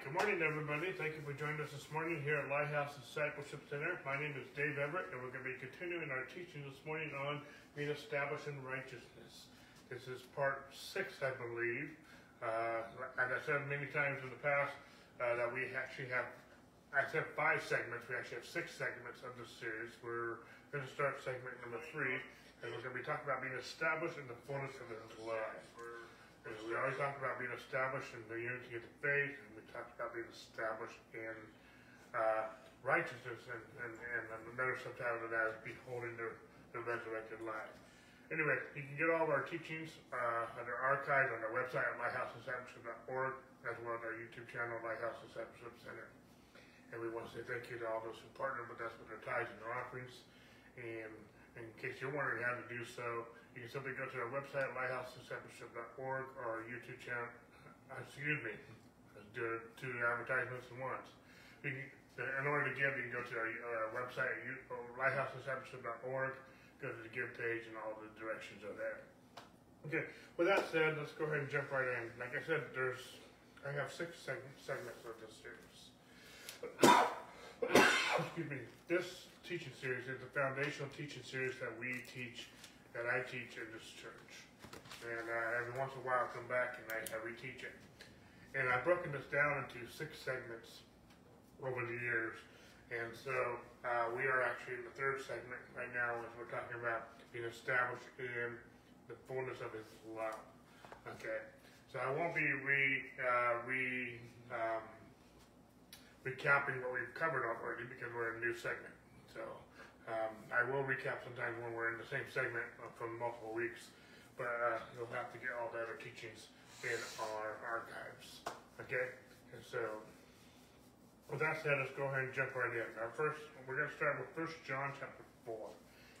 Good morning, everybody. Thank you for joining us this morning here at Lighthouse Discipleship Center. My name is Dave Everett, and we're going to be continuing our teaching this morning on being established in righteousness. This is part six, I believe. Uh, as I said many times in the past, uh, that we actually have, I said five segments. We actually have six segments of this series. We're going to start segment number three, and we're going to be talking about being established in the fullness of His love. And we always talk about being established in the unity of the faith, and we talk about being established in uh, righteousness, and, and, and another subtitle of that is beholding the, the resurrected life. Anyway, you can get all of our teachings uh, under archive on our website at lighthousediscipleship.org, as well as our YouTube channel, Lighthouse Discipleship Center. And we want to say thank you to all those who partner with us with their tithes and their offerings. And in case you're wondering how to do so, you can simply go to our website, lighthousediscipleship.org, or our YouTube channel. Uh, excuse me, let's do two advertisements at once. You can, in order to give, you can go to our, our website, lighthousediscipleship.org, go to the give page, and all the directions are there. Okay, with that said, let's go ahead and jump right in. Like I said, there's I have six seg- segments of this series. Excuse me. This teaching series is the foundational teaching series that we teach that I teach in this church. And uh, every once in a while, I come back and I, I reteach it. And I've broken this down into six segments over the years. And so uh, we are actually in the third segment right now as we're talking about being established in the fullness of His love. Okay, so I won't be re uh, re um, recapping what we've covered already because we're in a new segment. So um, I will recap sometimes when we're in the same segment from multiple weeks, but uh, you'll have to get all the other teachings in our archives. Okay? And so, with that said, let's go ahead and jump right in. Our first, we're going to start with First John chapter 4.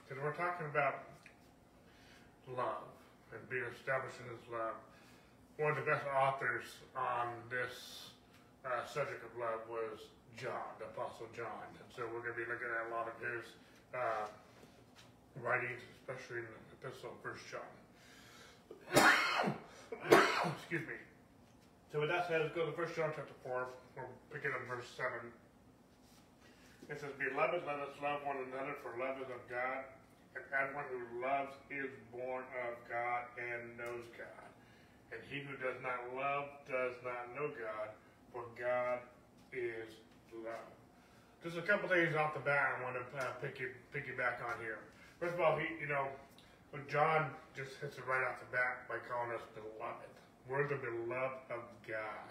Because we're talking about love and being established in His love. One of the best authors on this uh, subject of love was John, the Apostle John. And so we're going to be looking at a lot of his uh, writings, especially in the epistle of First John. Excuse me. So with that said, let's go to First John chapter four. We'll pick it up verse seven. It says, "Beloved, let us love one another, for love is of God, and everyone who loves is born of God and knows God. And he who does not love does not know God, for God is love." Just a couple things off the bat I want to uh, pick you piggyback on here. First of all, he, you know, John just hits it right off the bat by calling us beloved. We're the beloved of God.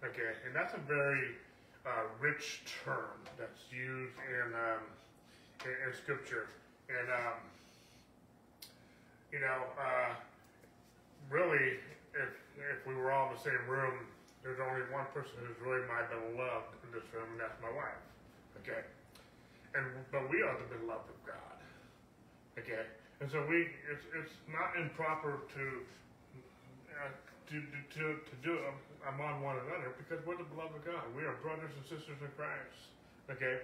Okay, and that's a very uh, rich term that's used in, um, in, in Scripture. And, um, you know, uh, really, if, if we were all in the same room, there's only one person who's really my beloved in this room, and that's my wife. Okay, and but we are the beloved of God. Okay, and so we it's it's not improper to uh, to, to to do it among one another because we're the beloved of God. We are brothers and sisters in Christ. Okay,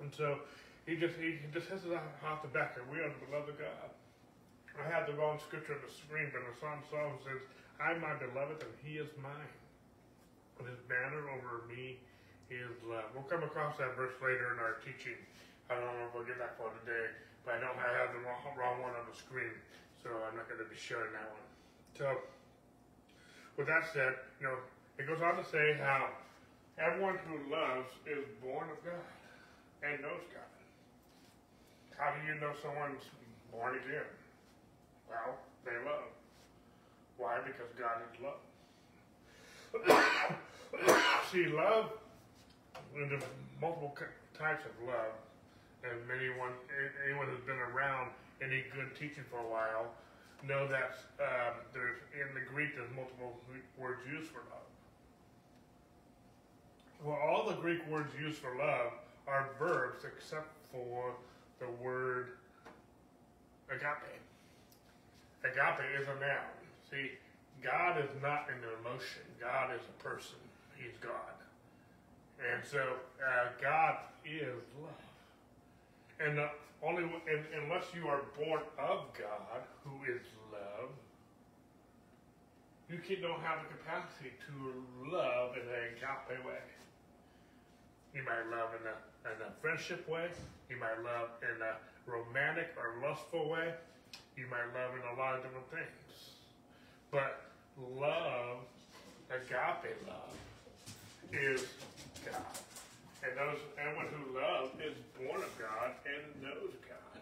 and so he just he just hits it off the back that we are the beloved of God. I have the wrong scripture on the screen, but the Psalm Psalm says, "I'm my beloved, and He is mine." And His banner over me is love. We'll come across that verse later in our teaching. I don't know if we'll get that for today, but I don't have the wrong, wrong one on the screen, so I'm not going to be showing that one. So, with that said, you know, it goes on to say how everyone who loves is born of God and knows God. How do you know someone's born again? Well, they love. Why? Because God is love. See, love and there's multiple types of love, and anyone anyone who's been around any good teaching for a while know that um, there's in the Greek there's multiple words used for love. Well, all the Greek words used for love are verbs except for the word agape. Agape is a noun. See, God is not an emotion. God is a person. He's God. And so uh, God is love. And the only and, unless you are born of God, who is love, you can, don't have the capacity to love in an agape way. You might love in a, in a friendship way. You might love in a romantic or lustful way. You might love in a lot of different things. But love, agape love, is God. And those anyone who loves is born of God and knows God.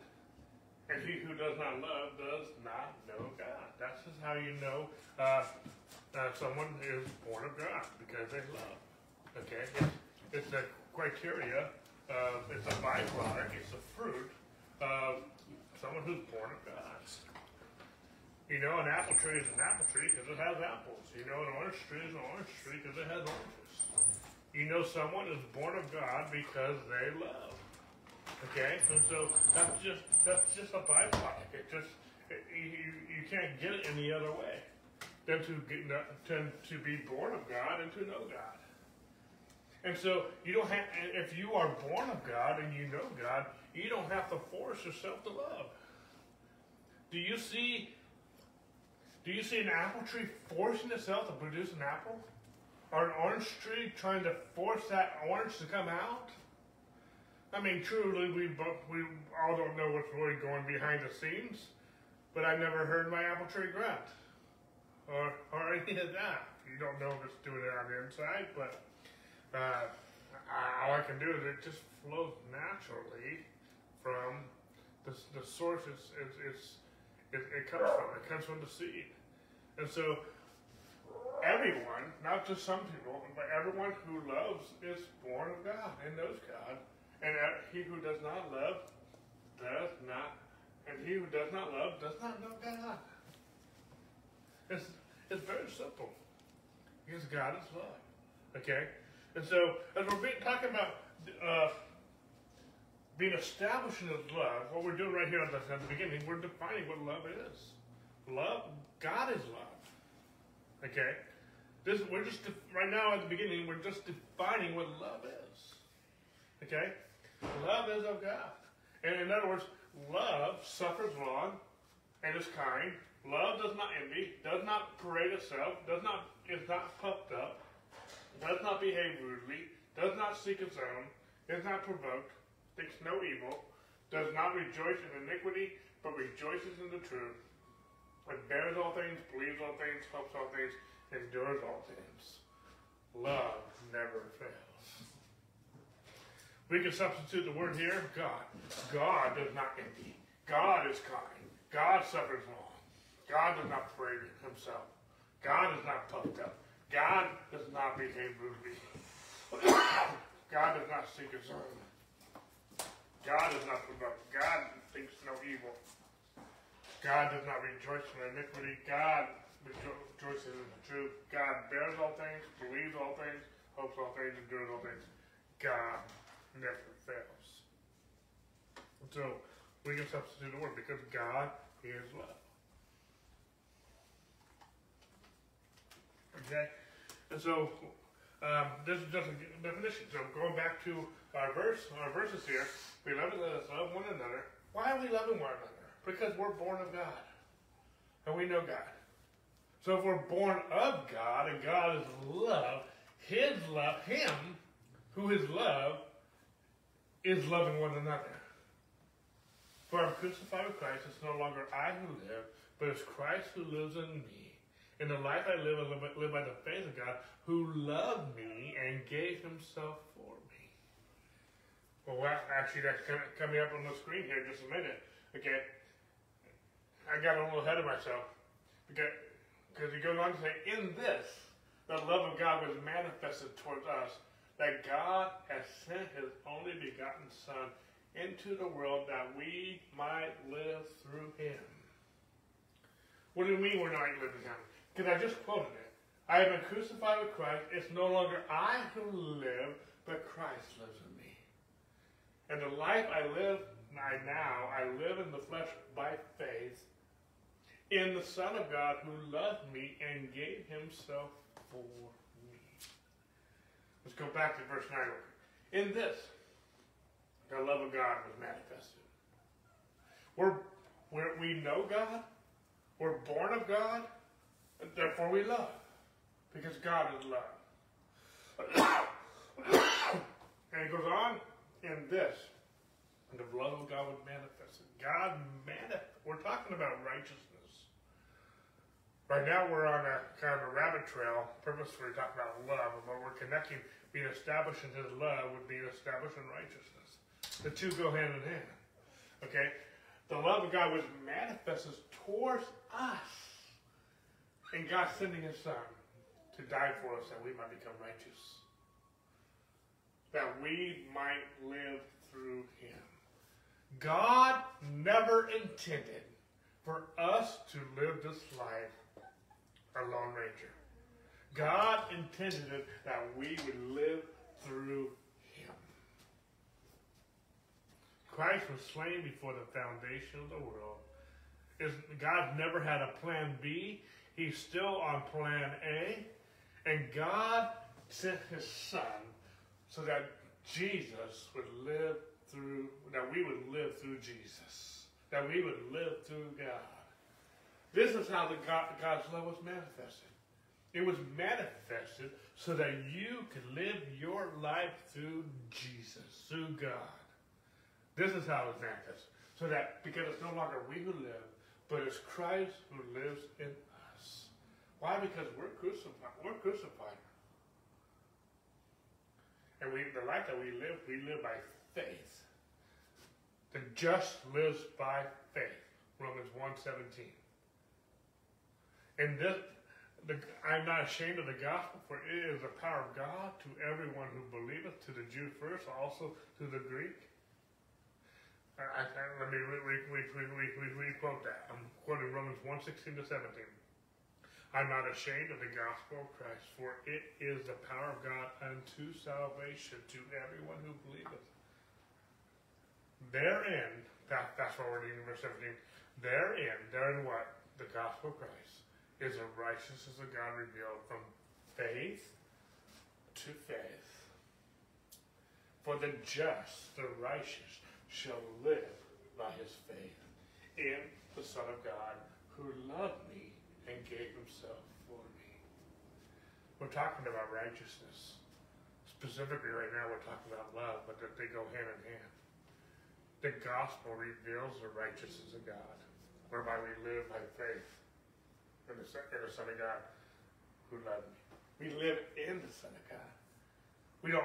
And he who does not love does not know God. That's just how you know uh, uh, someone is born of God because they love. Okay, it's, it's a criteria. Uh, it's a byproduct. It's a fruit of someone who's born of God. You know, an apple tree is an apple tree because it has apples. You know, an orange tree is an orange tree because it has oranges. You know, someone is born of God because they love. Okay, and so that's just that's just a byproduct. It just it, you, you can't get it any other way than to get than to be born of God and to know God. And so you don't have if you are born of God and you know God, you don't have to force yourself to love. Do you see do you see an apple tree forcing itself to produce an apple? An orange tree trying to force that orange to come out? I mean, truly, we we all don't know what's really going behind the scenes, but I never heard my apple tree grunt, or or any of that. You don't know if it's doing it on the inside, but uh, all I can do is it just flows naturally from the the source. Is, is, is it, it comes from it comes from the seed, and so everyone, not just some people, but everyone who loves is born of God and knows God. And he who does not love does not, and he who does not love does not know God. It's, it's very simple. Because God is love. Okay? And so, as we're talking about uh, being established in love, what we're doing right here at the, at the beginning, we're defining what love is. Love, God is love. Okay? This, we're just, right now at the beginning, we're just defining what love is. Okay? Love is of God. And in other words, love suffers long and is kind. Love does not envy, does not parade itself, does not is not puffed up, does not behave rudely, does not seek its own, is not provoked, thinks no evil, does not rejoice in iniquity, but rejoices in the truth. It bears all things, believes all things, hopes all things, endures all things. Love never fails. We can substitute the word here, God. God does not envy. God is kind. God suffers long. God does not parade himself. God is not puffed up. God does not behave rudely. God does not seek his own. God is not provoked. God thinks no evil. God does not rejoice in iniquity. God rejoices in the truth. God bears all things, believes all things, hopes all things, endures all things. God never fails. So we can substitute the word because God is love. Okay? And so um, this is just a definition. So going back to our verse, our verses here, we love, love one another. Why are we loving one another? Because we're born of God. And we know God. So if we're born of God and God is love, His love, Him, who is love, is loving one another. For I'm crucified with Christ, it's no longer I who live, but it's Christ who lives in me. In the life I live, I live, by the faith of God, who loved me and gave himself for me. Well, actually, that's coming up on the screen here in just a minute. Okay, I got a little ahead of myself. Because, because he goes on to say, in this, the love of God was manifested towards us, that God has sent his only begotten Son into the world that we might live through him. What do you mean we're not living him? Because I just quoted it. I have been crucified with Christ. It's no longer I who live, but Christ lives in me. And the life I live I now, I live in the flesh by faith in the Son of God who loved me and gave himself for me. Let's go back to verse 9. In this, the love of God was manifested. We're, we're, we know God. We're born of God. Therefore we love, because God is love. and it goes on in this. And the love of God was manifested. God manifested. We're talking about righteousness. Right now we're on a kind of a rabbit trail, purposefully talking about love, but we're connecting being established in his love with being established in righteousness. The two go hand in hand. Okay? The love of God was manifested towards us. And God sending his son to die for us that we might become righteous. That we might live through him. God never intended for us to live this life a Lone Ranger. God intended it that we would live through Him. Christ was slain before the foundation of the world. God never had a plan B. He's still on plan A. And God sent His Son so that Jesus would live through, that we would live through Jesus. That we would live through God. This is how the God, God's love was manifested. It was manifested so that you could live your life through Jesus, through God. This is how it was manifested. So that because it's no longer we who live, but it's Christ who lives in us. Why? Because we're crucified. We're crucified. And we the life that we live, we live by faith. The just lives by faith. Romans 117. And this, the, I'm not ashamed of the gospel, for it is the power of God to everyone who believeth, to the Jew first, also to the Greek. I, I, let me re, re, re, re, re, quote that. I'm quoting Romans 1 16 to 17. I'm not ashamed of the gospel of Christ, for it is the power of God unto salvation to everyone who believeth. Therein, that, that's what we're reading in verse 17. Therein, therein what? The gospel of Christ is the righteousness of God revealed from faith to faith. For the just, the righteous, shall live by his faith in the Son of God who loved me and gave himself for me. We're talking about righteousness. Specifically, right now, we're talking about love, but that they go hand in hand. The gospel reveals the righteousness of God, whereby we live by faith in the, in the Son of God who loved me. We live in the Son of God. We don't,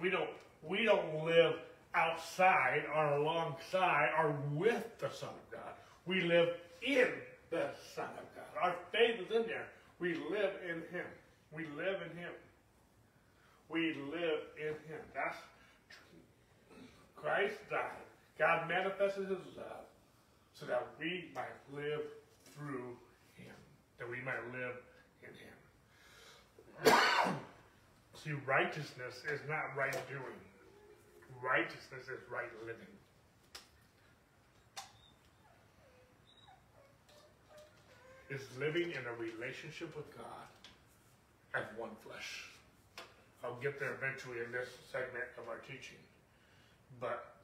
we don't, we don't live outside or alongside or with the Son of God. We live in the Son of God. Our faith is in there. We live in Him. We live in Him. We live in Him. That's Christ died. God manifested His love so that we might live through that we might live in him. See, righteousness is not right doing. Righteousness is right living. Is living in a relationship with God as one flesh. I'll get there eventually in this segment of our teaching. But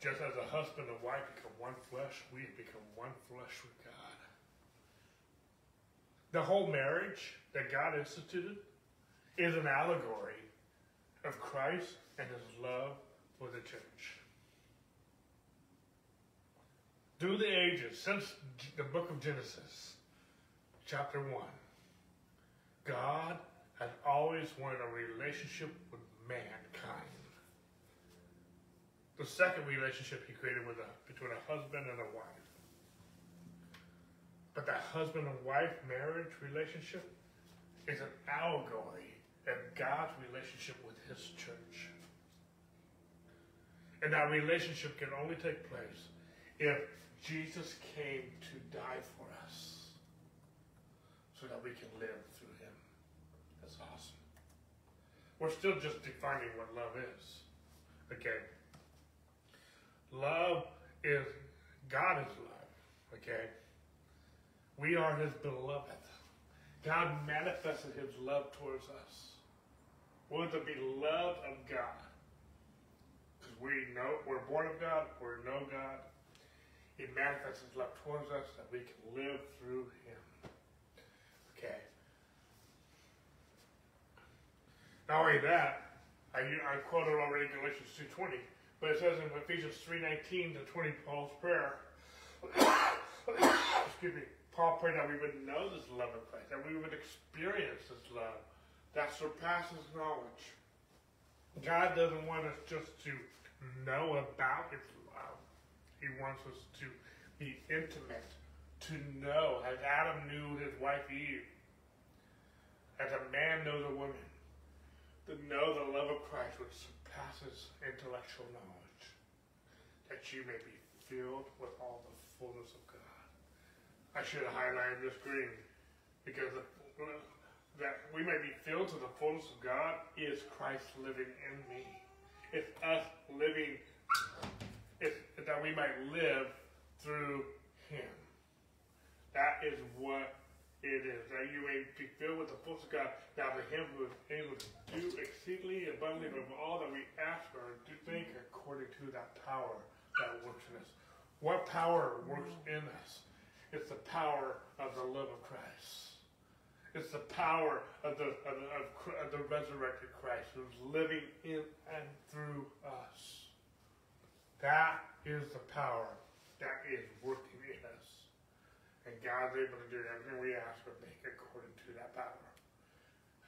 just as a husband and wife become one flesh, we become one flesh with God. The whole marriage that God instituted is an allegory of Christ and his love for the church. Through the ages, since the book of Genesis, chapter 1, God has always wanted a relationship with mankind. The second relationship he created with a, between a husband and a wife. But that husband and wife marriage relationship is an allegory of God's relationship with his church. And that relationship can only take place if Jesus came to die for us so that we can live through him. That's awesome. We're still just defining what love is. Okay. Love is, God is love. Okay. We are his beloved. God manifested his love towards us. We're the beloved of God. Because we know we're born of God, we know God. He manifests his love towards us that we can live through him. Okay. Not only that, I, I quoted already Galatians 2.20, but it says in Ephesians 3.19 to 20, Paul's prayer, excuse me, Prayed that we would know this love of Christ, that we would experience this love that surpasses knowledge. God doesn't want us just to know about his love. He wants us to be intimate, to know, as Adam knew his wife Eve, as a man knows a woman, to know the love of Christ which surpasses intellectual knowledge, that you may be filled with all the fullness of. I should have highlighted this green because the, that we may be filled to the fullness of God is Christ living in me. It's us living, it's that we might live through Him. That is what it is that you may be filled with the fullness of God. Now to him who is able to do exceedingly abundantly of all that we ask or do think according to that power that works in us. What power works in us? It's the power of the love of Christ. It's the power of the, of, of, of the resurrected Christ who's living in and through us. That is the power that is working in us. And God's able to do everything we ask or think according to that power.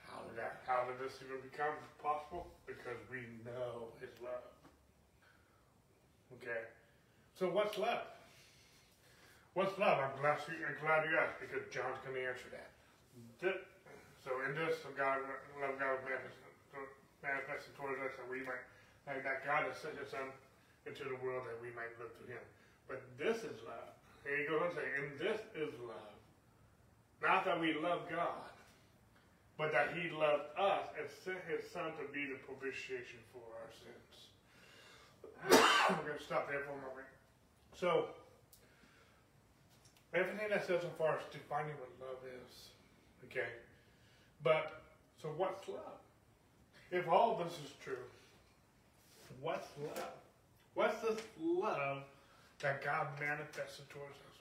How did that how did this even become possible? Because we know his love. Okay. So what's love? What's love? I'm glad you, I'm glad you asked because John's going to answer that. So in this, God, love God manifested, manifested towards us that we might, and that God has sent His Son into the world that we might live through Him. But this is love. And he goes on saying, and this is love. Not that we love God, but that he loved us and sent his son to be the propitiation for our sins. We're going to stop there for a moment. So, everything that says so far is defining what love is. Okay? But, so what's love? If all this is true, what's love? What's this love that God manifested towards us.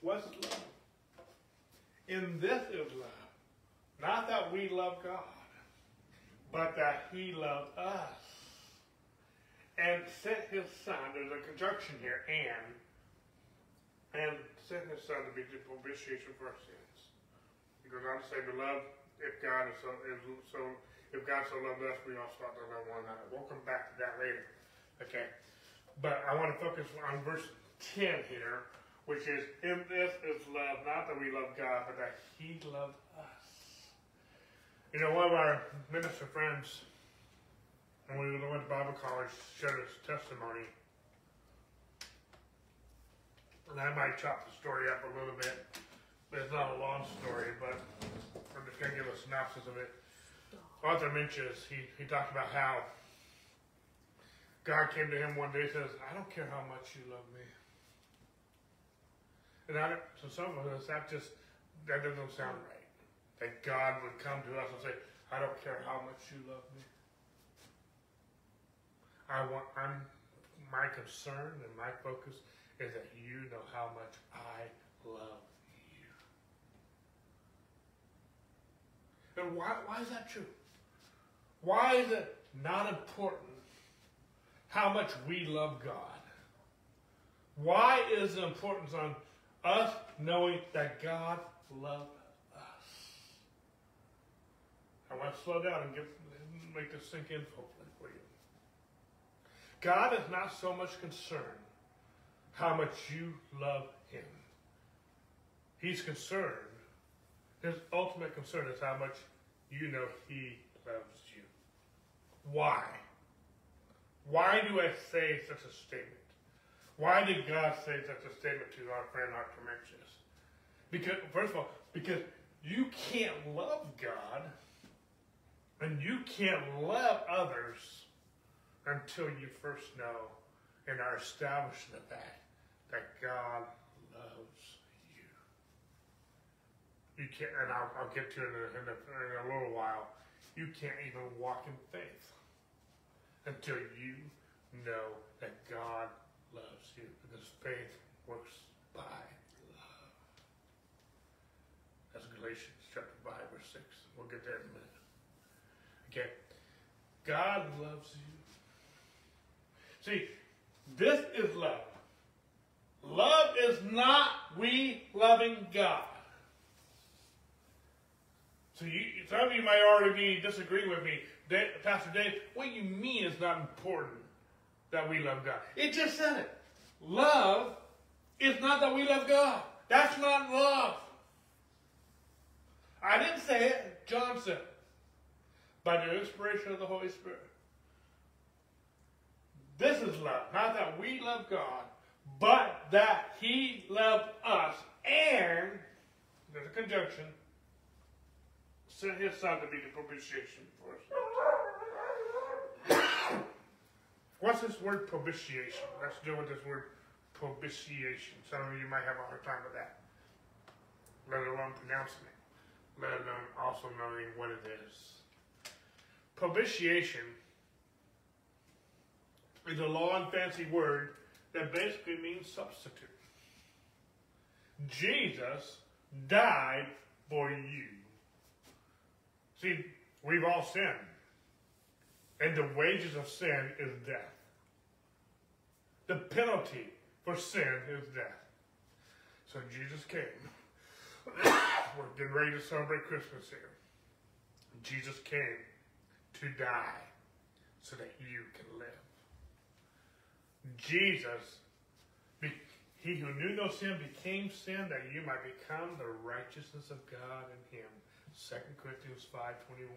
What's love? In this is love. Not that we love God, but that He loved us. And sent His Son, there's a conjunction here, and, and sent His Son to be the propitiation for our sins. He goes on to say, Beloved, if God is so, is so if God so loved us, we also ought to love one another. We'll come back to that later. Okay? But I want to focus on verse 10 here, which is, In this is love, not that we love God, but that He loved us. You know, one of our minister friends, when we went to Bible college, shared his testimony. And I might chop the story up a little bit. It's not a long story, but I'm just going to give a synopsis of it. Arthur Meintjes, he, he talked about how God came to him one day and says, I don't care how much you love me. And I, to some of us, that just, that doesn't sound right. That God would come to us and say, I don't care how much you love me. I want, I'm, my concern and my focus is that you know how much I love you. And why, why is that true? Why is it not important how much we love God. Why is the importance on us knowing that God loves us? I want to slow down and get, make this sink in for. God is not so much concerned how much you love him. He's concerned, his ultimate concern is how much you know he loves you. Why? Why do I say such a statement? Why did God say such a statement to our friend Arthur Meintjes? Because, first of all, because you can't love God and you can't love others until you first know and are established in the fact that God loves you. You can't, and I'll, I'll get to it in a, in, a, in a little while. You can't even walk in faith until you know that God loves you because faith works by love. That's Galatians chapter 5 verse 6. We'll get there in a minute. Okay. God loves you. See, this is love. Love is not we loving God. So you, some of you might already be disagreeing with me. Dave, Pastor Dave, what you mean is not important that we love God. It just said it. Love is not that we love God. That's not love. I didn't say it. John said it. By the inspiration of the Holy Spirit. This is love. Not that we love God, but that He loved us and, there's a conjunction, sent His Son to be the propitiation for us. What's this word propitiation? Let's deal with this word propitiation. Some of you might have a hard time with that, let alone pronouncing it, let alone also knowing what it is. Propitiation is a long fancy word that basically means substitute. Jesus died for you. See, we've all sinned. And the wages of sin is death. The penalty for sin is death. So Jesus came. We're getting ready to celebrate Christmas here. Jesus came to die so that you can live. Jesus, he who knew no sin became sin that you might become the righteousness of God in him. 2 Corinthians 5.21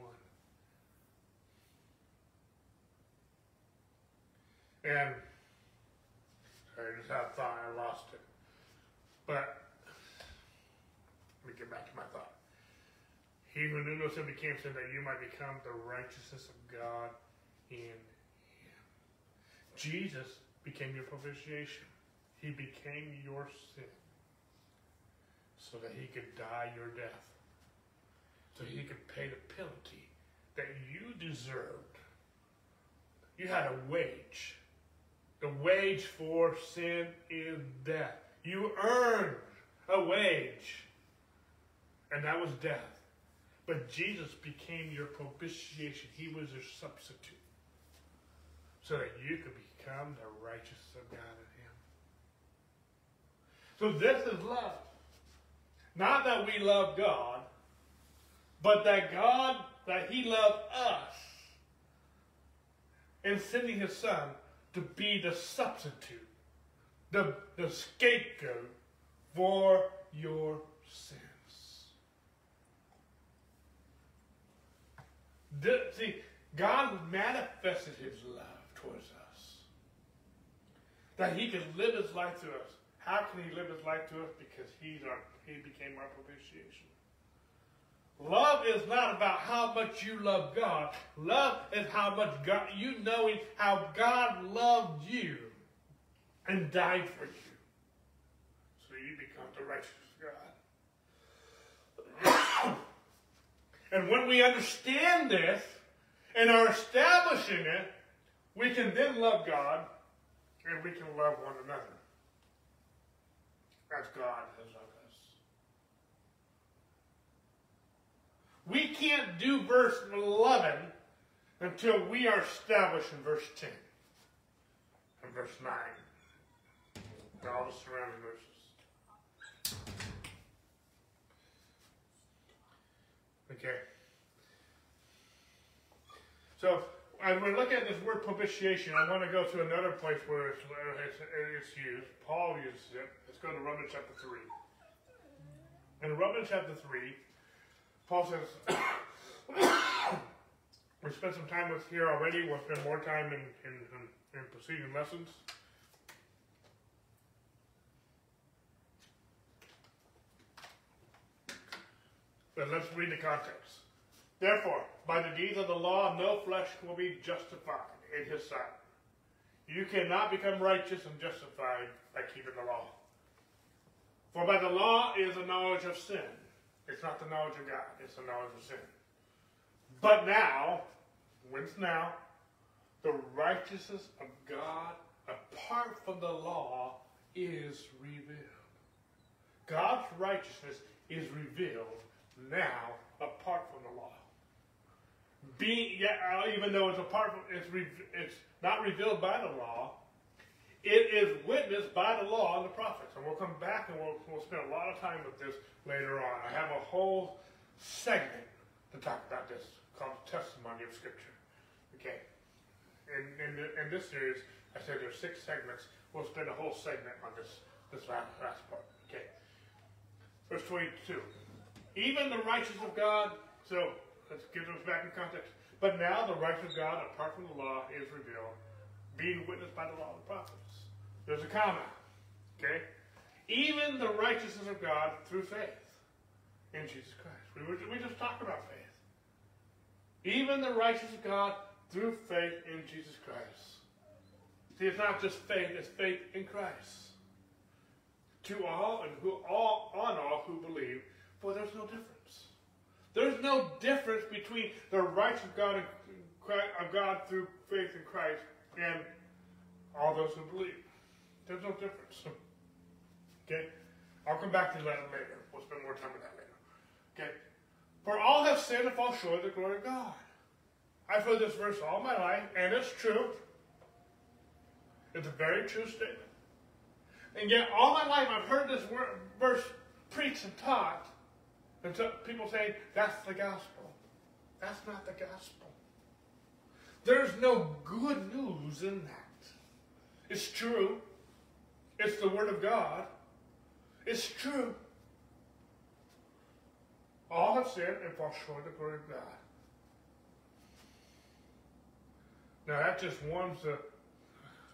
And I just had a thought, I lost it. But let me get back to my thought. He who knew no sin became sin that you might become the righteousness of God in him. Jesus became your propitiation. He became your sin so that he could die your death. So he could pay the penalty that you deserved. You had a wage. The wage for sin is death. You earned a wage, and that was death. But Jesus became your propitiation. He was your substitute so that you could become the righteousness of God in Him. So this is love. Not that we love God, but that God, that He loved us in sending His Son to be the substitute, the, the scapegoat for your sins. See, God manifested His love towards us. That he can live his life to us. How can he live his life to us? Because he's our, he became our propitiation. Love is not about how much you love God. Love is how much God, you knowing how God loved you and died for you. So you become the righteous God. and when we understand this and are establishing it, we can then love God and we can love one another as God has loved us. We can't do verse 11 until we are established in verse 10 and verse 9 and all the surrounding verses. Okay. So, and we're looking at this word propitiation. I want to go to another place where it's, it's, it's used. Paul uses it. Let's go to Romans chapter 3. In Romans chapter 3, Paul says, we spent some time with here already. We'll spend more time in, in, in, in preceding lessons. But let's read the context. Therefore, by the deeds of the law, no flesh will be justified in his sight. You cannot become righteous and justified by keeping the law. For by the law is the knowledge of sin. It's not the knowledge of God, it's the knowledge of sin. But now, when's now? The righteousness of God apart from the law is revealed. God's righteousness is revealed now apart from the law. Being, yeah, even though it's apart from, it's, re, it's not revealed by the law, it is witnessed by the law and the prophets. And we'll come back and we'll, we'll spend a lot of time with this later on. I have a whole segment to talk about this called Testimony of Scripture. Okay. In, in, the, in this series, I said there's six segments. We'll spend a whole segment on this, this last, last part. Okay. Verse 22. Even the righteous of God, so let's get those back in context. But now the righteous of God, apart from the law, is revealed, being witnessed by the law of the prophets. There's a comma. Okay? Even the righteousness of God through faith in Jesus Christ. We, were, we just talked about faith. Even the righteousness of God through faith in Jesus Christ. See, it's not just faith, it's faith in Christ. To all and who all on all who believe, for there's no difference. There's no difference between the righteous God of God through faith in Christ and all those who believe. There's no difference. Okay? I'll come back to that later. We'll spend more time on that later. Okay? For all have sinned and fall short of the glory of God. I've heard this verse all my life, and it's true. It's a very true statement. And yet, all my life, I've heard this verse preached and taught, and so people say, that's the gospel. That's not the gospel. There's no good news in that. It's true. It's the Word of God. It's true. All have sinned and fall short of the glory of God. Now that just warms the,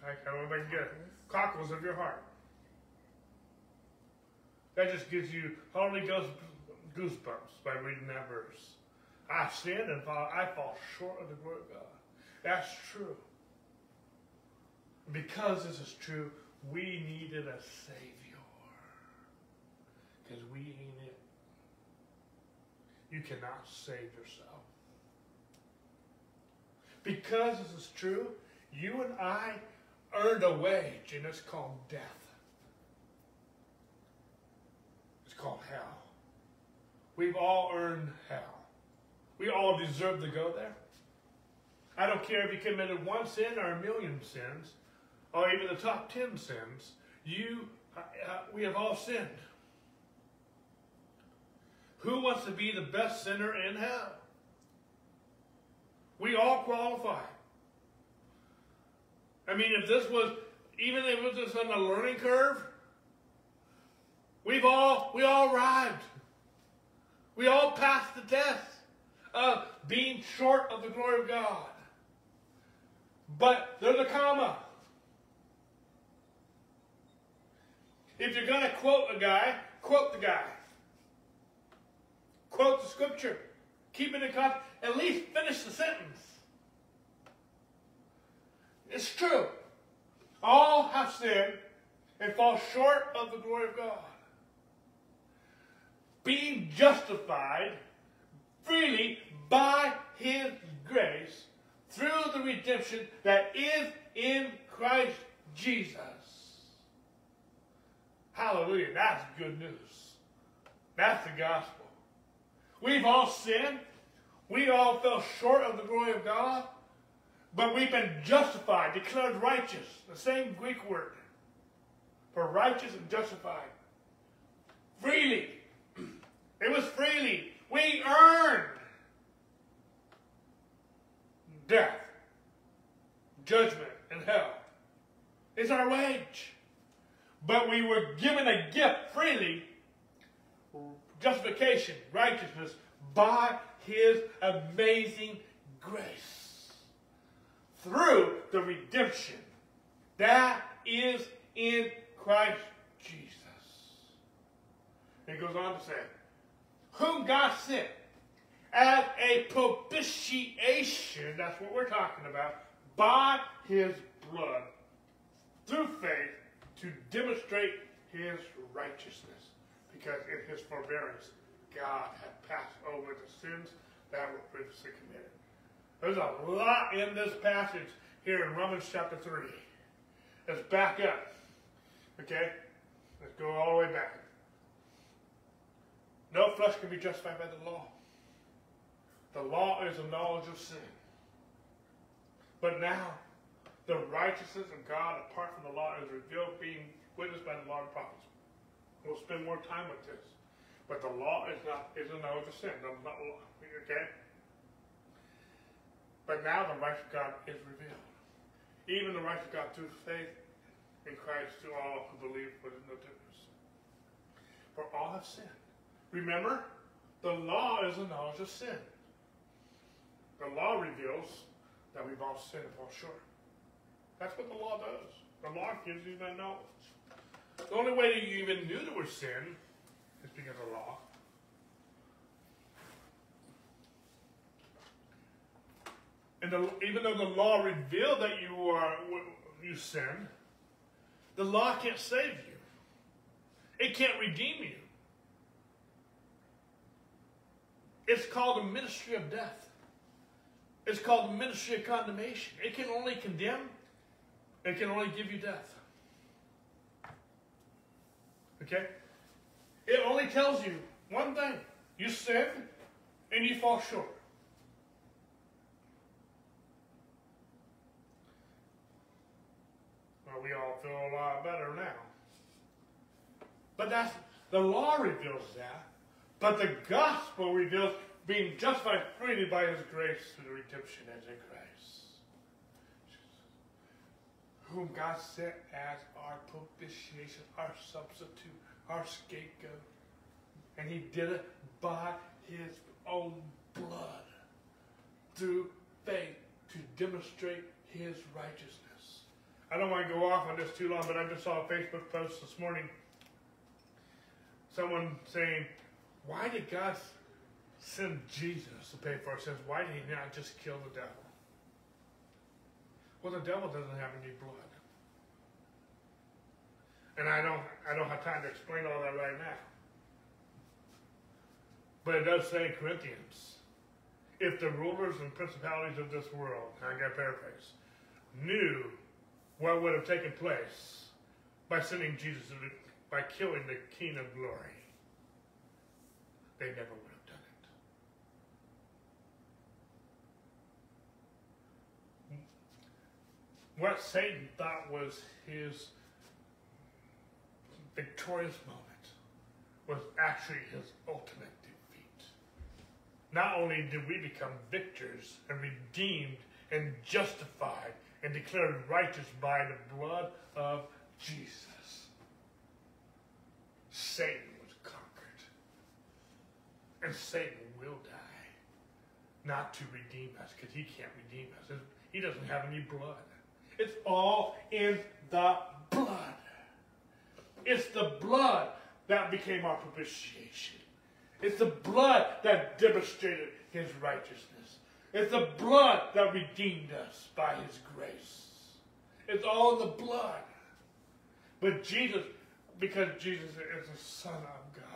I don't know if I can get cockles of your heart. That just gives you Holy Ghost goosebumps by reading that verse. I sin and fall, I fall short of the glory of God. That's true. Because this is true, we needed a Savior. Because we ain't it. You cannot save yourself. Because this is true, you and I earned a wage, and it's called death. It's called hell. We've all earned hell. We all deserve to go there. I don't care if you committed one sin or a million sins, or even the top ten sins. You, uh, uh, we have all sinned. Who wants to be the best sinner in hell? We all qualify. I mean, if this was, even if it was on a learning curve, we've all, we all arrived. We all pass the test of being short of the glory of God. But there's a comma. If you're going to quote a guy, quote the guy. Quote the scripture. Keep it in context. At least finish the sentence. It's true. All have sinned and fall short of the glory of God. Being justified freely by His grace through the redemption that is in Christ Jesus. Hallelujah. That's good news. That's the gospel. We've all sinned. We all fell short of the glory of God, but we've been justified, declared righteous. The same Greek word for righteous and justified. Freely. It was freely. We earned death, judgment, and hell. It's our wage. But we were given a gift freely justification, righteousness by his amazing grace through the redemption that is in Christ Jesus. It goes on to say, whom God sent as a propitiation, that's what we're talking about, by his blood through faith to demonstrate his righteousness. Because in his forbearance, God had passed over the sins that were previously committed. There's a lot in this passage here in Romans chapter 3. Let's back up. Okay? Let's go all the way back. No flesh can be justified by the law. The law is a knowledge of sin. But now, the righteousness of God apart from the law is revealed, being witnessed by the law and prophets. We'll spend more time with this. But the law is not is a knowledge of sin. Not, okay? But now the righteous God is revealed. Even the righteous God through faith in Christ to all who believe with no difference. For all have sinned. Remember, the law is a knowledge of sin. The law reveals that we've all sinned and fall short. That's what the law does. The law gives you that knowledge. The only way that you even knew there was sin is because of the law. And the, even though the law revealed that you are you sinned, the law can't save you. It can't redeem you. It's called a ministry of death. It's called the ministry of condemnation. It can only condemn, it can only give you death. Okay? It only tells you one thing you sin and you fall short. Well, we all feel a lot better now. But that's the law reveals that. But the gospel reveals being justified freely by his grace through the redemption as in Christ. Whom God sent as our propitiation, our substitute, our scapegoat. And he did it by his own blood through faith to demonstrate his righteousness. I don't want to go off on this too long, but I just saw a Facebook post this morning. Someone saying, Why did God send Jesus to pay for our sins? Why did he not just kill the devil? Well, the devil doesn't have any blood. And I don't, I don't have time to explain all that right now. But it does say in Corinthians, if the rulers and principalities of this world, I got paraphrase, knew what would have taken place by sending Jesus, by killing the King of Glory, they never would have done it. What Satan thought was his victorious moment was actually his ultimate defeat. Not only did we become victors and redeemed and justified and declared righteous by the blood of Jesus, Satan. And Satan will die. Not to redeem us, because he can't redeem us. He doesn't have any blood. It's all in the blood. It's the blood that became our propitiation. It's the blood that demonstrated his righteousness. It's the blood that redeemed us by his grace. It's all in the blood. But Jesus, because Jesus is the Son of God,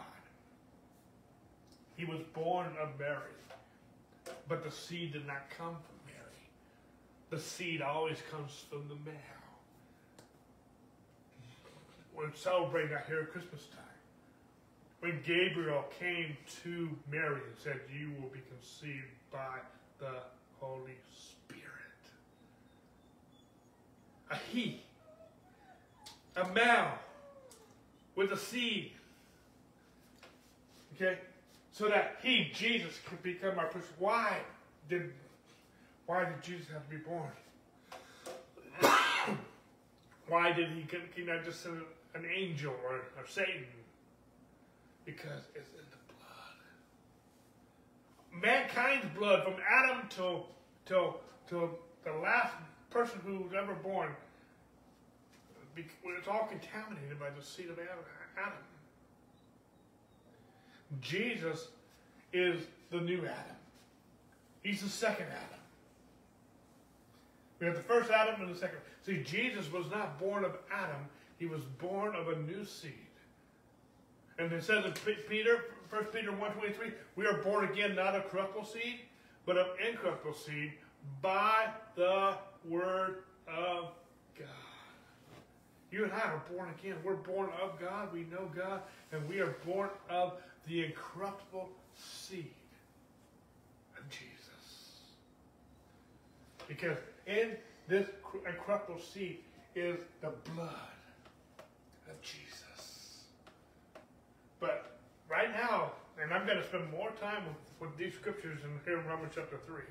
he was born of Mary. But the seed did not come from Mary. The seed always comes from the male we're celebrating here at Christmas time. When Gabriel came to Mary and said, You will be conceived by the Holy Spirit. A he, a male with a seed. Okay? So that he, Jesus, could become our person. Why did why did Jesus have to be born? why did he, he not just send an angel or, or Satan because it's in the blood. Mankind's blood from Adam till till till the last person who was ever born. It's all contaminated by the seed of Adam. Jesus is the new Adam. He's the second Adam. We have the first Adam and the second. See, Jesus was not born of Adam. He was born of a new seed. And it says in Peter, 1 Peter 1.23, we are born again not of corruptible seed, but of incorruptible seed by the word of God. You and I are born again. We're born of God. We know God. And we are born of the incorruptible seed of Jesus. Because in this incorruptible seed is the blood of Jesus. But right now, and I'm going to spend more time with, with these scriptures in here in Romans chapter 3.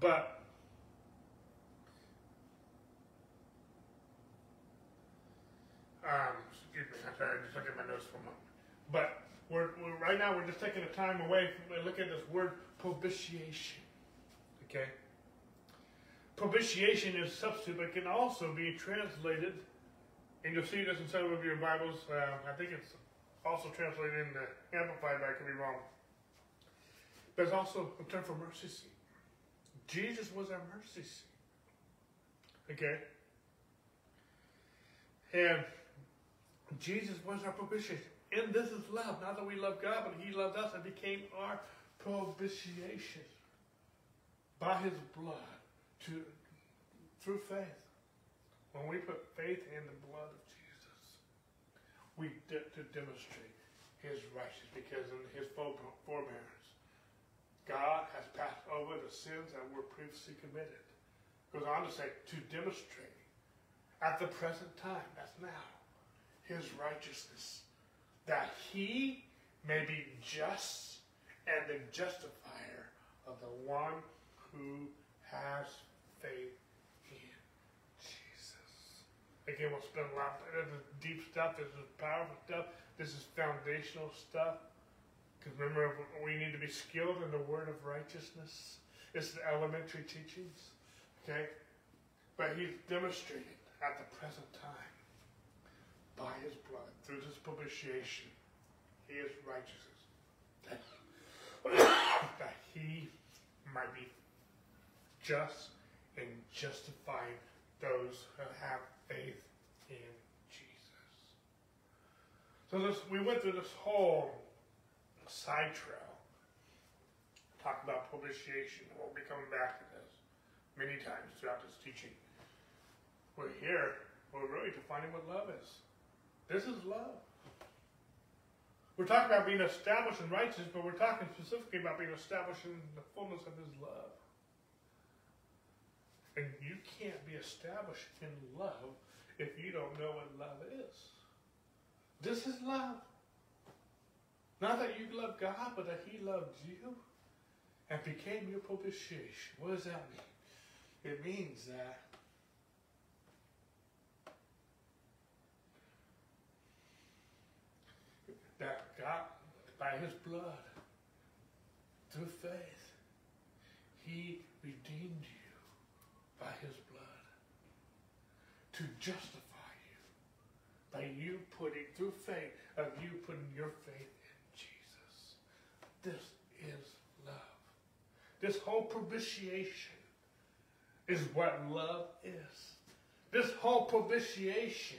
But um, excuse me, I'm sorry, just looking at my notes for a moment. But we're, we're right now we're just taking the time away from look at this word propitiation. Okay? Propitiation is substitute, but can also be translated, and you'll see this in some of your Bibles. Uh, I think it's also translated in the Amplified, but I could be wrong. But it's also a term for mercy seat. Jesus was our mercy seat. Okay? And Jesus was our propitiation. And this is love. Not that we love God, but He loved us and became our propitiation by His blood to through faith. When we put faith in the blood of Jesus, we did to demonstrate His righteousness because in His forbearance, God has passed over the sins that were previously committed. Goes on to say to demonstrate at the present time, that's now, His righteousness that he may be just and the justifier of the one who has faith in Jesus. Again, we'll spend a lot. Of this is deep stuff. This is powerful stuff. This is foundational stuff. Because remember, we need to be skilled in the word of righteousness. It's the elementary teachings. Okay? But he's demonstrated at the present time by his blood, through this propitiation, he is righteousness. That, that he might be just and justifying those who have faith in Jesus. So this, we went through this whole side trail, talk about propitiation, we'll be coming back to this many times throughout this teaching. We're here, we're really defining what love is. This is love. We're talking about being established in righteousness, but we're talking specifically about being established in the fullness of His love. And you can't be established in love if you don't know what love is. This is love. Not that you love God, but that He loved you and became your propitiation. What does that mean? It means that that God, by his blood, through faith, he redeemed you by his blood to justify you by you putting, through faith, of you putting your faith in Jesus. This is love. This whole propitiation is what love is. This whole propitiation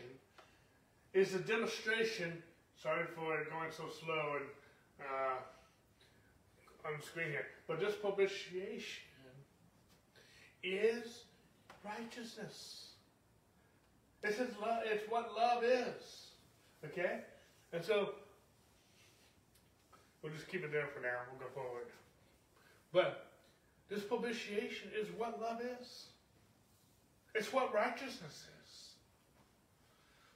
is a demonstration Sorry for going so slow and uh, on the screen here. But this propitiation is righteousness. This is love. It's what love is. Okay? And so we'll just keep it there for now. We'll go forward. But this propitiation is what love is. It's what righteousness is.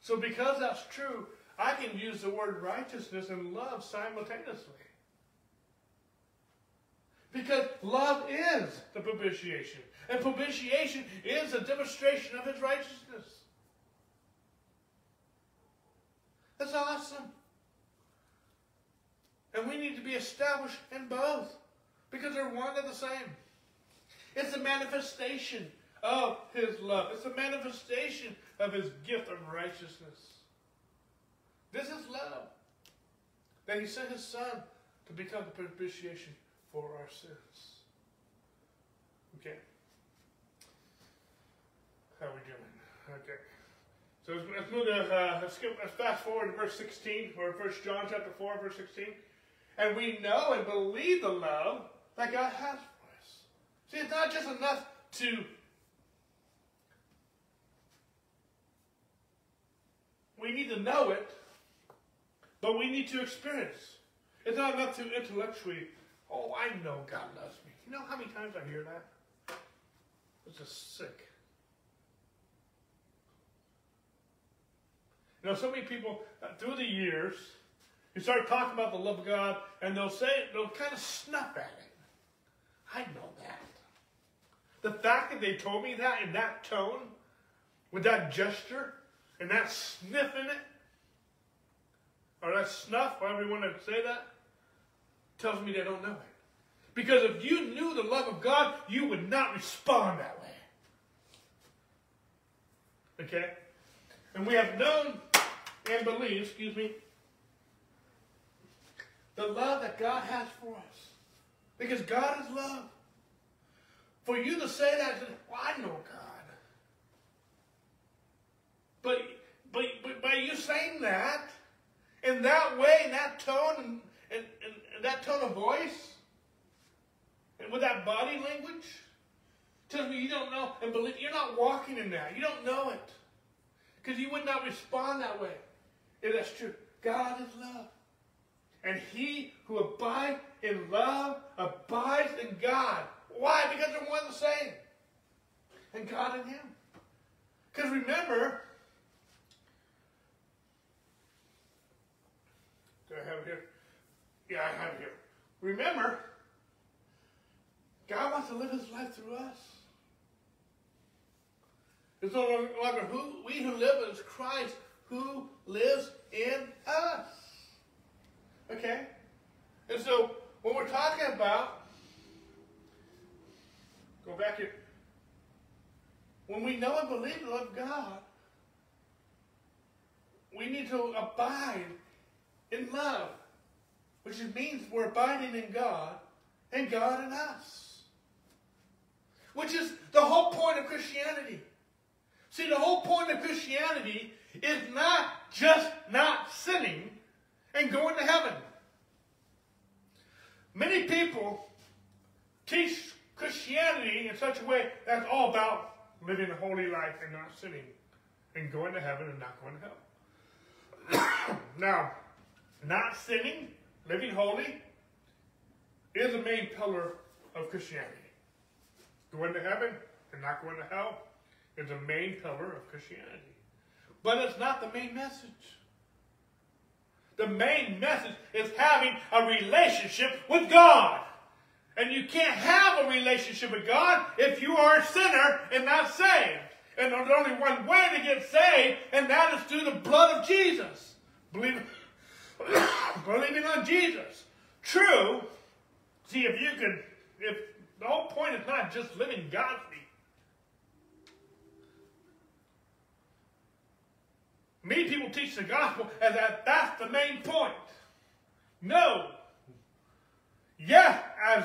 So because that's true, I can use the word righteousness and love simultaneously. Because love is the propitiation. And propitiation is a demonstration of his righteousness. That's awesome. And we need to be established in both because they're one and the same. It's a manifestation of his love, it's a manifestation of his gift of righteousness. This is love. That he sent his son to become the propitiation for our sins. Okay. How are we doing? Okay. So let's move to, uh, let's, skip, let's fast forward to verse 16, or 1 John chapter 4, verse 16. And we know and believe the love that God has for us. See, it's not just enough to we need to know it, but we need to experience. It's not enough to intellectually, oh, I know God loves me. You know how many times I hear that? It's just sick. You know, so many people uh, through the years, you start talking about the love of God, and they'll say, they'll kind of snuff at it. I know that. The fact that they told me that in that tone, with that gesture, and that sniff in it, or that snuff, however you want to say that, tells me they don't know it. Because if you knew the love of God, you would not respond that way. Okay? And we have known and believe, excuse me, the love that God has for us. Because God is love. For you to say that, well, I know God. But, but, but by you saying that, in that way, in that tone, and, and, and, that tone of voice, and with that body language, tells me you don't know and believe. You're not walking in that. You don't know it. Because you would not respond that way. If that's true. God is love. And he who abides in love abides in God. Why? Because they're one and the same. And God in him. Because remember, do I have it here? Yeah, I have it here. Remember, God wants to live his life through us. It's no longer who we who live, but it's Christ who lives in us. Okay? And so when we're talking about go back here. When we know and believe the love of God, we need to abide in love, which means we're abiding in God and God in us. Which is the whole point of Christianity. See, the whole point of Christianity is not just not sinning and going to heaven. Many people teach Christianity in such a way that's all about living a holy life and not sinning and going to heaven and not going to hell. now, not sinning, living holy, is a main pillar of Christianity. Going to heaven and not going to hell is a main pillar of Christianity. But it's not the main message. The main message is having a relationship with God. And you can't have a relationship with God if you are a sinner and not saved. And there's only one way to get saved, and that is through the blood of Jesus. Believing, believing on Jesus. True. See, if you could, if the whole point is not just living godly, Many people teach the gospel as that that's the main point. No. Yes, as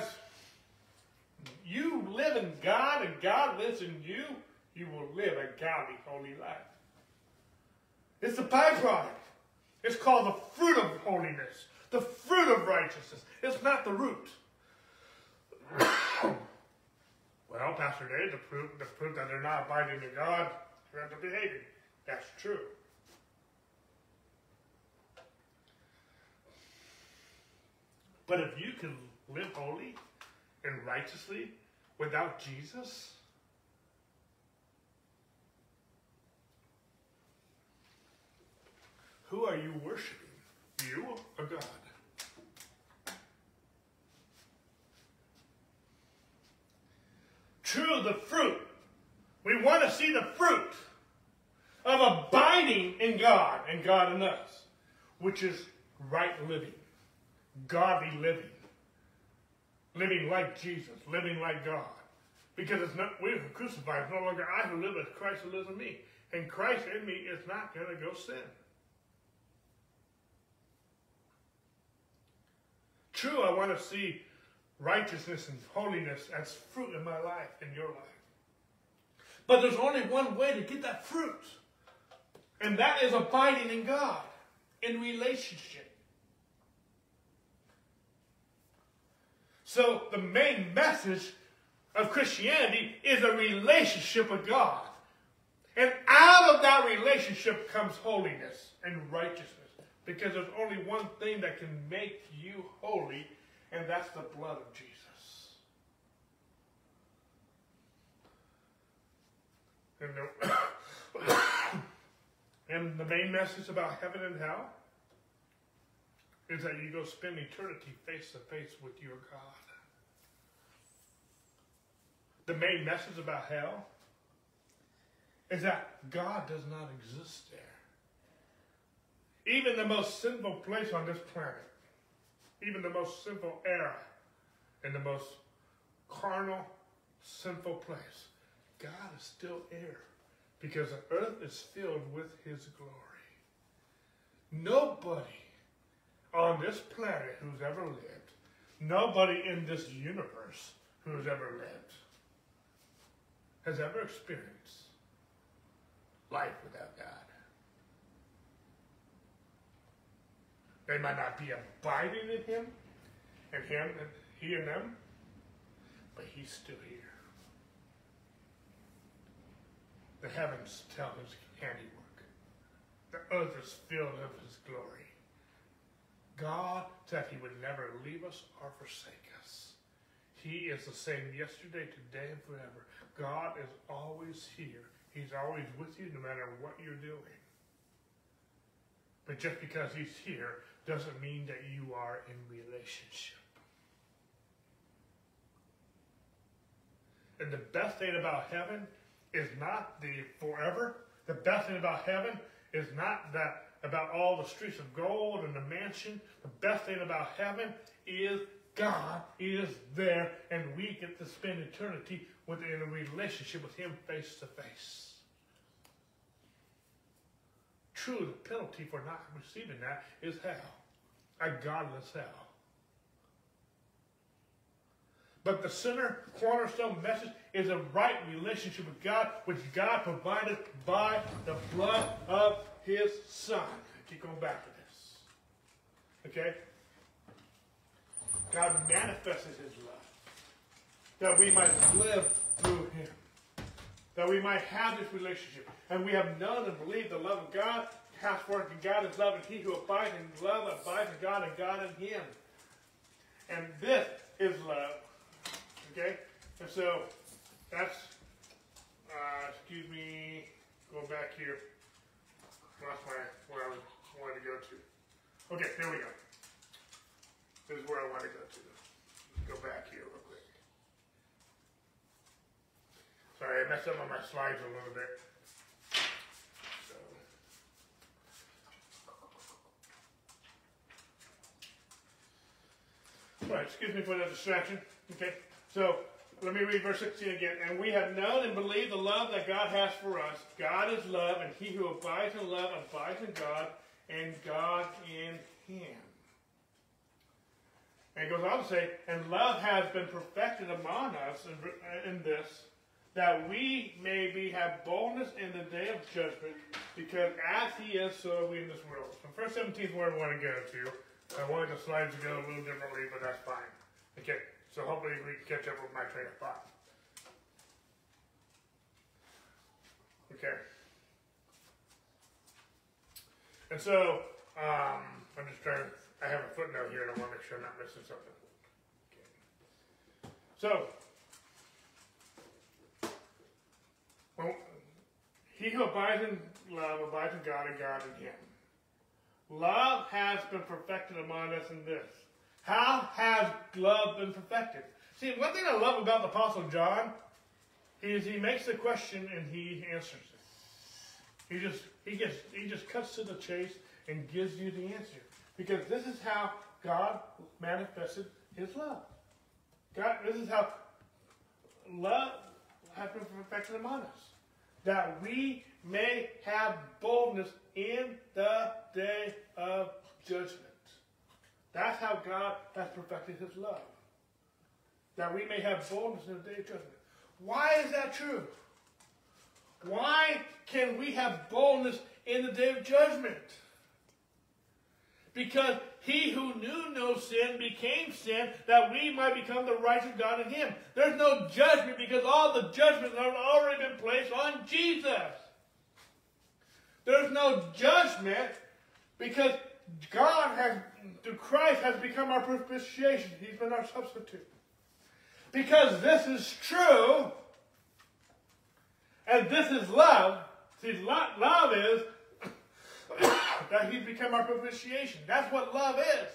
you live in God and God lives in you, you will live a godly, holy life. It's a byproduct. It's called the fruit of holiness, the fruit of righteousness. It's not the root. well, Pastor Dave, the proof, the proof that they're not abiding in God, they're behaving. That's true. But if you can live holy and righteously without Jesus, who are you worshiping? You or God? True, the fruit. We want to see the fruit of abiding in God and God in us, which is right living godly living. Living like Jesus, living like God. Because it's not we're crucified. It's no longer I who live, but Christ who lives in me. And Christ in me is not going to go sin. True, I want to see righteousness and holiness as fruit in my life, in your life. But there's only one way to get that fruit. And that is abiding in God, in relationship. So the main message of Christianity is a relationship with God. And out of that relationship comes holiness and righteousness, Because there's only one thing that can make you holy, and that's the blood of Jesus. And the, and the main message about heaven and hell is that you go spend eternity face to face with your God. The main message about hell is that God does not exist there. Even the most sinful place on this planet, even the most sinful era, in the most carnal, sinful place, God is still there because the earth is filled with His glory. Nobody on this planet who's ever lived, nobody in this universe who's ever lived, has ever experienced life without God. They might not be abiding in Him, and Him and He and them, but He's still here. The heavens tell His handiwork. The earth is filled with His glory. God said He would never leave us or forsake us. He is the same yesterday, today, and forever. God is always here. He's always with you no matter what you're doing. But just because He's here doesn't mean that you are in relationship. And the best thing about heaven is not the forever. The best thing about heaven is not that about all the streets of gold and the mansion. The best thing about heaven is God is there, and we get to spend eternity within a relationship with Him face to face. True, the penalty for not receiving that is hell, a godless hell. But the center cornerstone message is a right relationship with God, which God provided by the blood of His Son. Keep going back to this. Okay? God manifested His love that we might live through Him, that we might have this relationship. And we have known and believed the love of God, forth in God is love, and he who abides in love abides in God, and God in him. And this is love. Okay? And so that's, uh, excuse me, go back here. Lost my, where I wanted to go to. Okay, there we go. This is where I want to go to. Go back here real quick. Sorry, I messed up on my slides a little bit. Right, excuse me for that distraction. Okay, so let me read verse 16 again. And we have known and believed the love that God has for us. God is love, and he who abides in love abides in God, and God in him. And it goes on to say, and love has been perfected among us in, in this, that we may be have boldness in the day of judgment, because as he is, so are we in this world. So verse 17 is where I want to go to. I wanted the slides to go a little differently, but that's fine. Okay. So hopefully we can catch up with my train of thought. Okay. And so, um, I'm just trying I have a footnote here and I want to make sure I'm not missing something. Okay. So, well, he who abides in love abides in God and God in him. Love has been perfected among us in this how has love been perfected? See, one thing I love about the Apostle John is he makes the question and he answers it. He just he gets he just cuts to the chase and gives you the answer. Because this is how God manifested his love. God, this is how love has been perfected among us. That we may have boldness in the day of judgment. That's how God has perfected his love. That we may have boldness in the day of judgment. Why is that true? Why can we have boldness in the day of judgment? Because he who knew no sin became sin that we might become the righteous God in him. There's no judgment because all the judgments have already been placed on Jesus. There's no judgment because God has, through Christ, has become our propitiation. He's been our substitute. Because this is true, and this is love. See, love is that He's become our propitiation. That's what love is.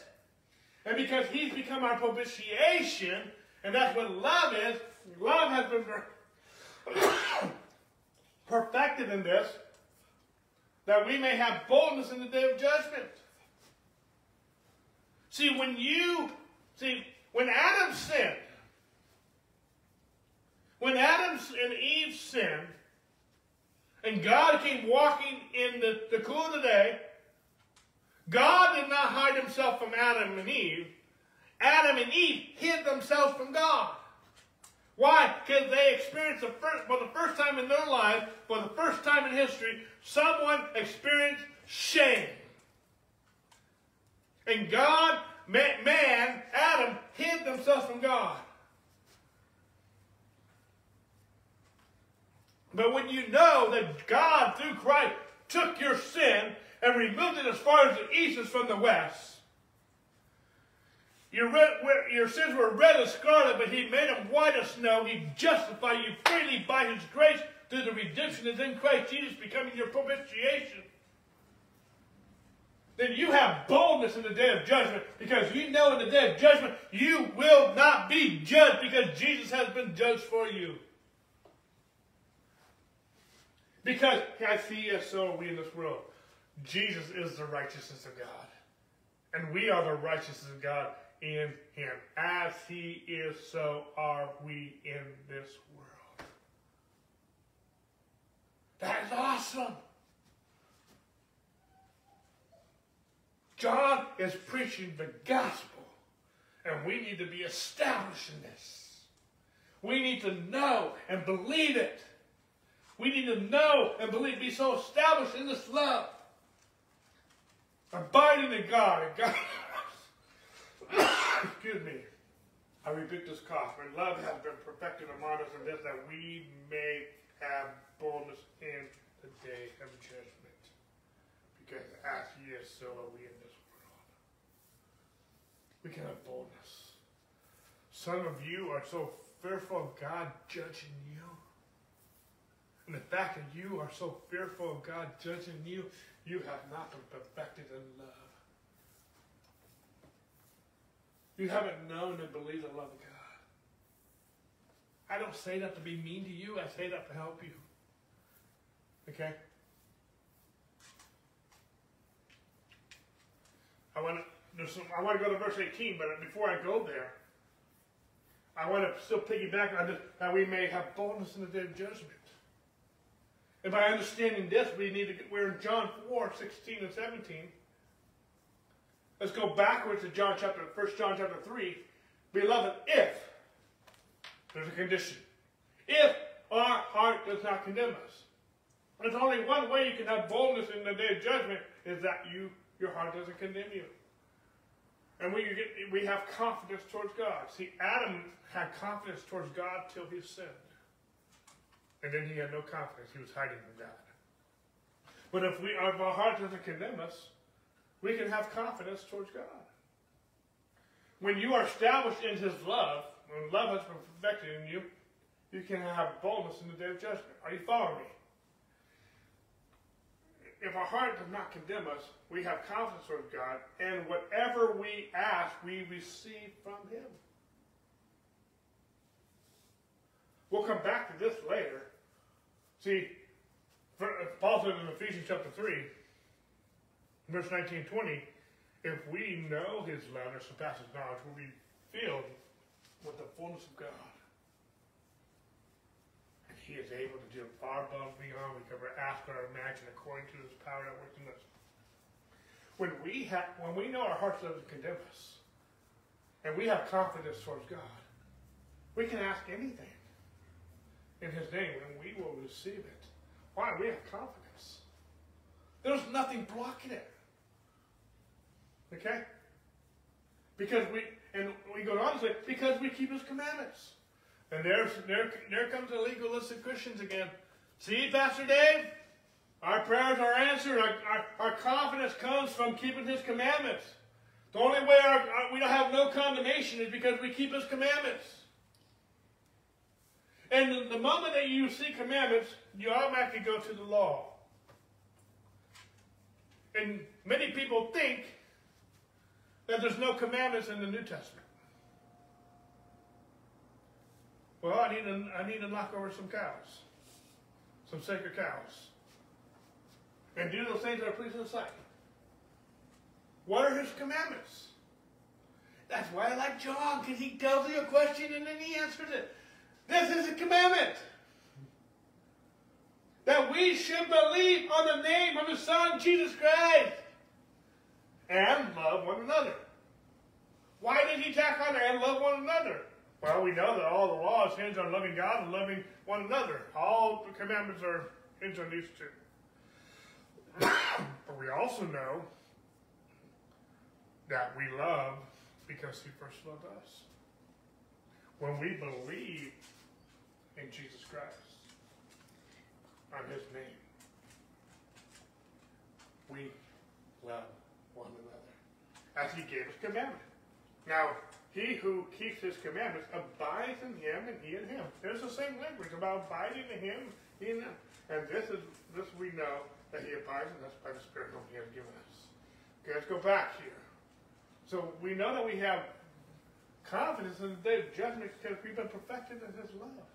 And because He's become our propitiation, and that's what love is, love has been perfected in this, that we may have boldness in the day of judgment. See, when you, see, when Adam sinned, when Adam and Eve sinned, and God came walking in the, the cool of the day, God did not hide himself from Adam and Eve. Adam and Eve hid themselves from God. Why? Because they experienced the first, for the first time in their life, for the first time in history, someone experienced shame. And God, man, Adam, hid themselves from God. But when you know that God, through Christ, took your sin and removed it as far as the east is from the west, your, your sins were red as scarlet, but he made them white as snow. He justified you freely by his grace through the redemption that's in Christ Jesus, becoming your propitiation. Then you have boldness in the day of judgment because you know in the day of judgment you will not be judged because Jesus has been judged for you. Because as he is, so are we in this world. Jesus is the righteousness of God. And we are the righteousness of God in him. As he is, so are we in this world. That is awesome. John is preaching the gospel, and we need to be established in this. We need to know and believe it. We need to know and believe, be so established in this love. Abiding in God. And God excuse me. I rebuke this cough. And love has been perfected among us in this that we may have boldness in the day of judgment. Because as he is, so are we in this world. We can have boldness. Some of you are so fearful of God judging you. And the fact that you are so fearful of God judging you, you have not been perfected in love. You haven't known and believed the love of God. I don't say that to be mean to you. I say that to help you. Okay? I want to, I want to go to verse 18, but before I go there, I want to still piggyback on this, that we may have boldness in the day of judgment. And by understanding this, we need to, get we're in John 4, 16 and 17. Let's go backwards to John chapter, 1 John chapter 3. Beloved, if, there's a condition, if our heart does not condemn us. There's only one way you can have boldness in the day of judgment is that you, your heart doesn't condemn you. And we, get, we have confidence towards God. See, Adam had confidence towards God till he sinned. And then he had no confidence. He was hiding from God. But if, we, if our heart doesn't condemn us, we can have confidence towards God. When you are established in his love, when love has been perfected in you, you can have boldness in the day of judgment. Are you following me? If our heart does not condemn us, we have confidence towards God, and whatever we ask, we receive from him. We'll come back to this later. See, Paul says in Ephesians chapter 3, verse 19 20, if we know his love or surpasses knowledge, we'll be filled with the fullness of God. And he is able to do far above beyond we could ever ask or imagine according to his power that works in us. When we have when we know our hearts doesn't condemn us, and we have confidence towards God, we can ask anything in his name, and we will receive it. Why? We have confidence. There's nothing blocking it. Okay? Because we, and we go on to say, because we keep his commandments. And there, there, there comes the legalistic Christians again. See, Pastor Dave? Our prayers are answered. Our, our, our confidence comes from keeping His commandments. The only way our, our, we don't have no condemnation is because we keep His commandments. And the moment that you see commandments, you automatically go to the law. And many people think that there's no commandments in the New Testament. Well, I need to, I need to knock over some cows, some sacred cows, and do those things that are pleasing to sight. What are his commandments? That's why I like John, because he tells you a question and then he answers it. This is a commandment. That we should believe on the name of the Son, Jesus Christ, and love one another. Why did he tack on and love one another? Well, we know that all the laws hinge on loving God and loving one another. All the commandments are hinge on these two. but we also know that we love because he first loved us. When we believe in Jesus Christ, on his name, we love one another as he gave us commandment. Now, he who keeps his commandments abides in him and he in him. There's the same language about abiding in him, he in him. And this is this we know that he abides in us by the Spirit whom he has given us. Okay, let's go back here. So we know that we have confidence in the day of judgment because we've been perfected in his love.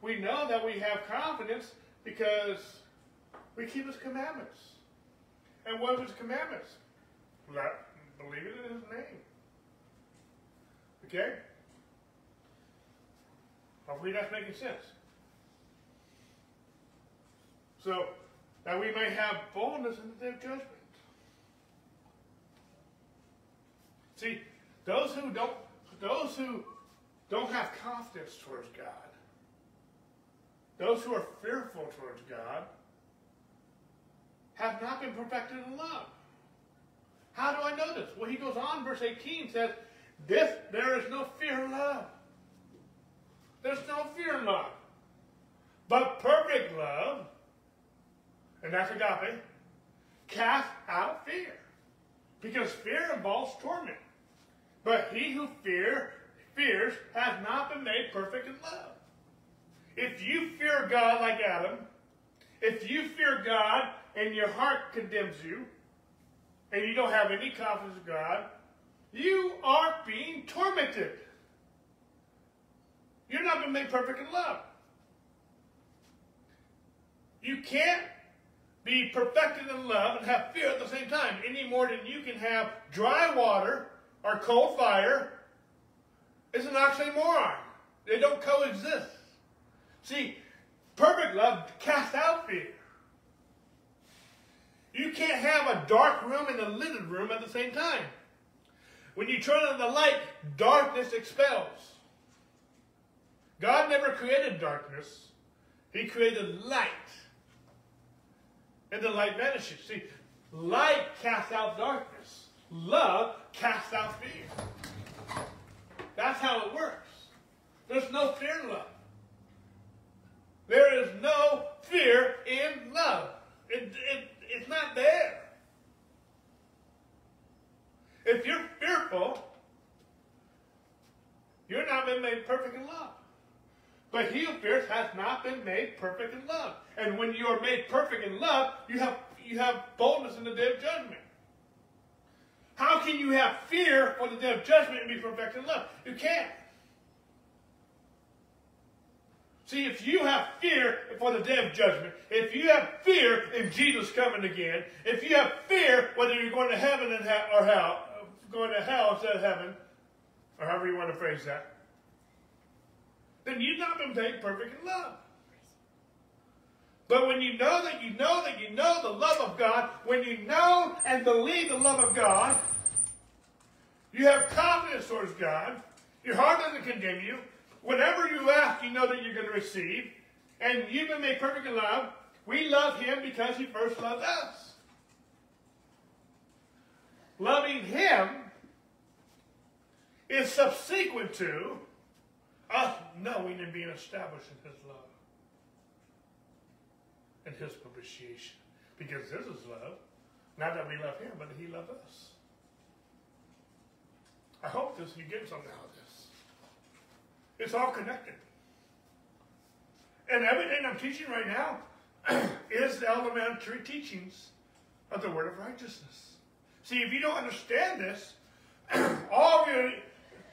We know that we have confidence because we keep his commandments. And what are his commandments? Let, believe it in his name. Okay? Hopefully that's making sense. So, that we may have boldness in the day of judgment. See, those who don't those who don't have confidence towards God, those who are fearful towards God, have not been perfected in love. How do I know this? Well, he goes on, verse 18 says, this, there is no fear in love. There's no fear in love. But perfect love, and that's agape, casts out fear. Because fear involves torment. But he who fear, fears has not been made perfect in love. If you fear God like Adam, if you fear God and your heart condemns you, and you don't have any confidence in God, you are being tormented. You're not been made perfect in love. You can't be perfected in love and have fear at the same time any more than you can have dry water or cold fire. It's an oxymoron. They don't coexist. See, perfect love casts out fear. You can't have a dark room and a lit room at the same time. When you turn on the light, darkness expels. God never created darkness. He created light. And the light vanishes. See, light casts out darkness. Love casts out fear. That's how it works. There's no fear in love. There is no fear in love. It, it, it's not there. If you're fearful, you're not been made perfect in love. But he who fears has not been made perfect in love. And when you are made perfect in love, you have, you have boldness in the day of judgment. How can you have fear for the day of judgment and be perfect in love? You can't. See, if you have fear for the day of judgment, if you have fear in Jesus coming again, if you have fear whether you're going to heaven or hell, uh, going to hell instead of heaven, or however you want to phrase that, then you've not been made perfect in love. But when you know that you know that you know the love of God, when you know and believe the love of God, you have confidence towards God, your heart doesn't condemn you. Whatever you ask, you know that you're going to receive, and you've been made perfect in love. We love Him because He first loved us loving Him is subsequent to us knowing and being established in His love. and his propitiation. Because this is love. Not that we love him, but he loved us. I hope this you get something out of this. It's all connected. And everything I'm teaching right now is the elementary teachings of the word of righteousness. See, if you don't understand this, all of your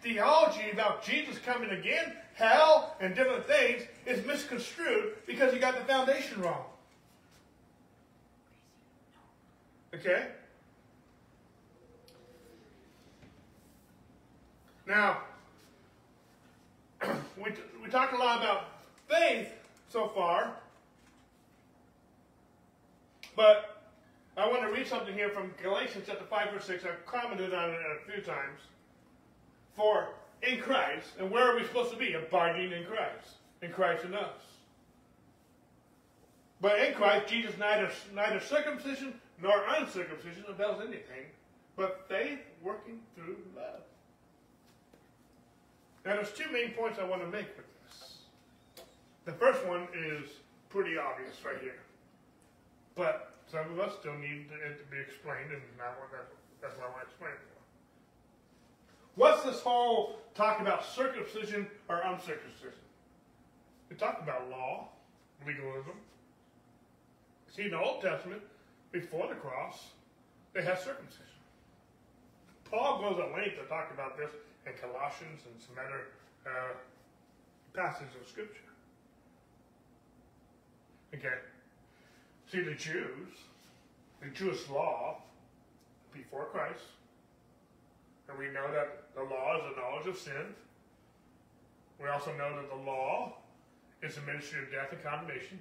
theology about Jesus coming again, hell, and different things is misconstrued because you got the foundation wrong. Okay? Now, we, we talked a lot about faith so far, but I want to read something here from Galatians chapter 5 verse 6. I've commented on it a few times. For in Christ, and where are we supposed to be? Abiding in Christ. In Christ in us. But in Christ, Jesus neither, neither circumcision nor uncircumcision avails anything, but faith working through love. Now, there's two main points I want to make with this. The first one is pretty obvious right here. But some of us still need it to be explained, and that's, what I want to explain it. What's this whole talk about circumcision or uncircumcision? We talk about law, legalism. See, in the Old Testament, before the cross, they had circumcision. Paul goes at length to talk about this in Colossians and some other uh, passages of Scripture. Okay. See, the Jews, the Jewish law before Christ, and we know that the law is the knowledge of sin. We also know that the law is a ministry of death and condemnation.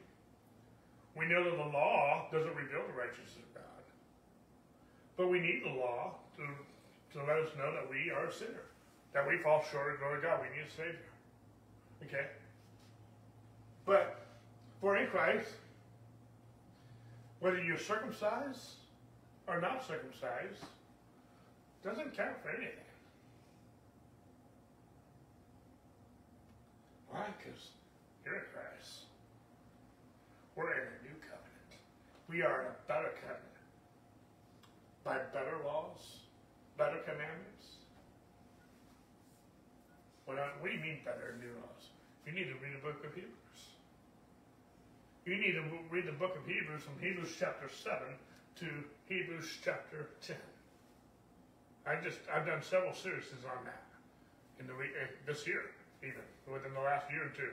We know that the law doesn't reveal the righteousness of God. But we need the law to, to let us know that we are a sinner, that we fall short of glory God. We need a Savior. Okay? But for in Christ, whether you're circumcised or not circumcised, doesn't count for anything. Why? Because you're in Christ. We're in a new covenant. We are in a better covenant. By better laws, better commandments. What, do you mean better new laws? You need to read the book of Hebrews. You need to read the book of Hebrews from Hebrews chapter 7 to Hebrews chapter 10. I just I've done several series on that in the uh, this year even within the last year or two.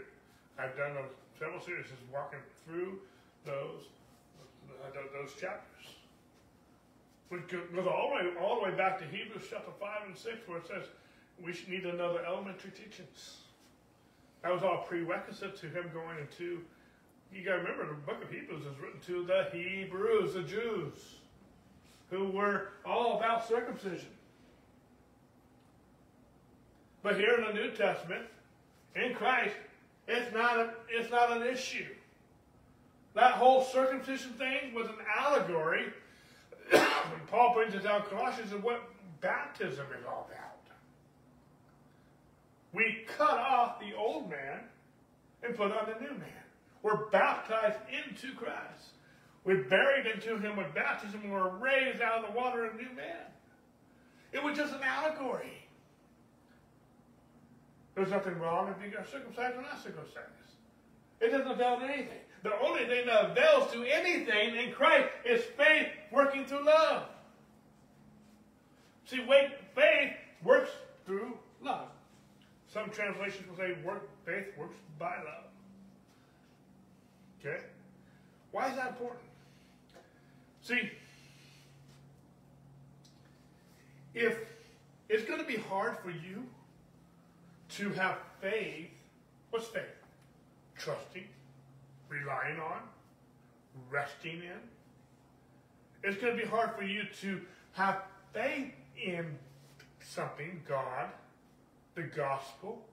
I've done several series walking through those uh, those chapters. Which goes all the way all the way back to Hebrews chapter five and six, where it says we should need another elementary teachings. That was all prerequisite to him going into. You got to remember, the book of Hebrews is written to the Hebrews, the Jews, who were all about circumcision. But here in the New Testament, in Christ, it's not, a, it's not an issue. That whole circumcision thing was an allegory. Paul brings it down Colossians of what baptism is all about. We cut off the old man and put on the new man. We're baptized into Christ. We're buried into him with baptism. And we're raised out of the water a new man. It was just an allegory. There's nothing wrong if you are circumcised or not circumcised. It doesn't avail to anything. The only thing that avails to anything in Christ is faith working through love. See, faith works through love. Some translations will say work, faith works by love. Okay? Why is that important? See, if it's going to be hard for you to have faith, what's faith? Trusting, relying on, resting in. It's going to be hard for you to have faith in something, God, the gospel,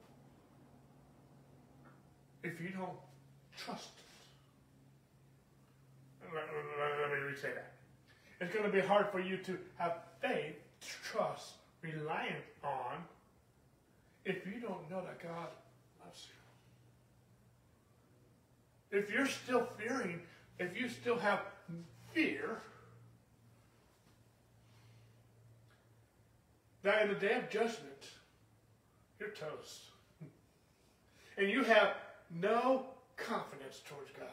if you don't trust it. Let, let, let me re-say that. It's going to be hard for you to have faith, trust, reliant on if you don't know that God loves you. If you're still fearing if you still have fear, that in the day of judgment, you're toast. And you have no confidence towards God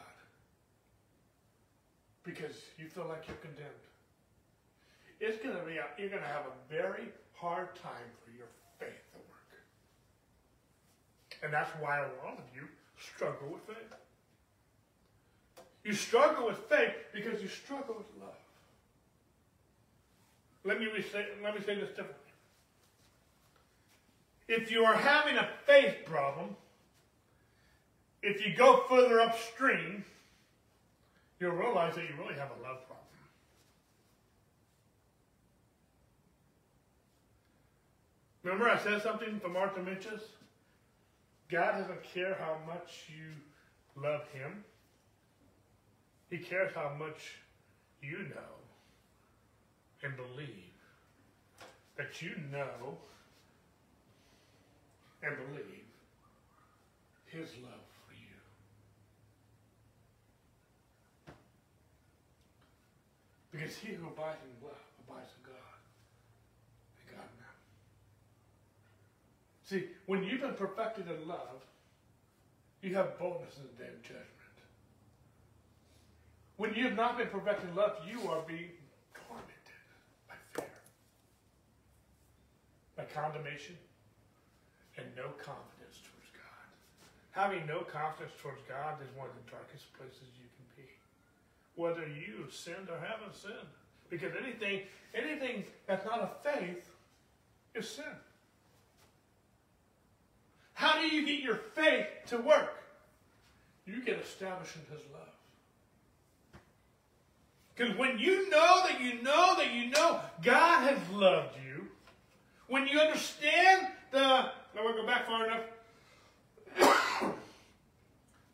because you feel like you're condemned. It's going to be, a, you're going to have a very hard time for your faith to work. And that's why a lot of you struggle with faith. You struggle with faith because you struggle with love. Let me, say, let me say this differently. If you are having a faith problem, if you go further upstream, you'll realize that you really have a love problem. Remember I said something from Martha Mitchell? God doesn't care how much you love him. He cares how much you know and believe that you know and believe his love for you. Because he who abides in love abides in God, and God in him. See, when you've been perfected in love, you have boldness in the day of judgment. When you have not been perfected in love, you are being tormented by fear, by condemnation, and no confidence towards God. Having no confidence towards God is one of the darkest places you can be. Whether you sinned or haven't sinned. Because anything, anything that's not a faith is sin. How do you get your faith to work? You get established in His love. Because when you know that you know that you know God has loved you, when you understand the, I want to go back far enough.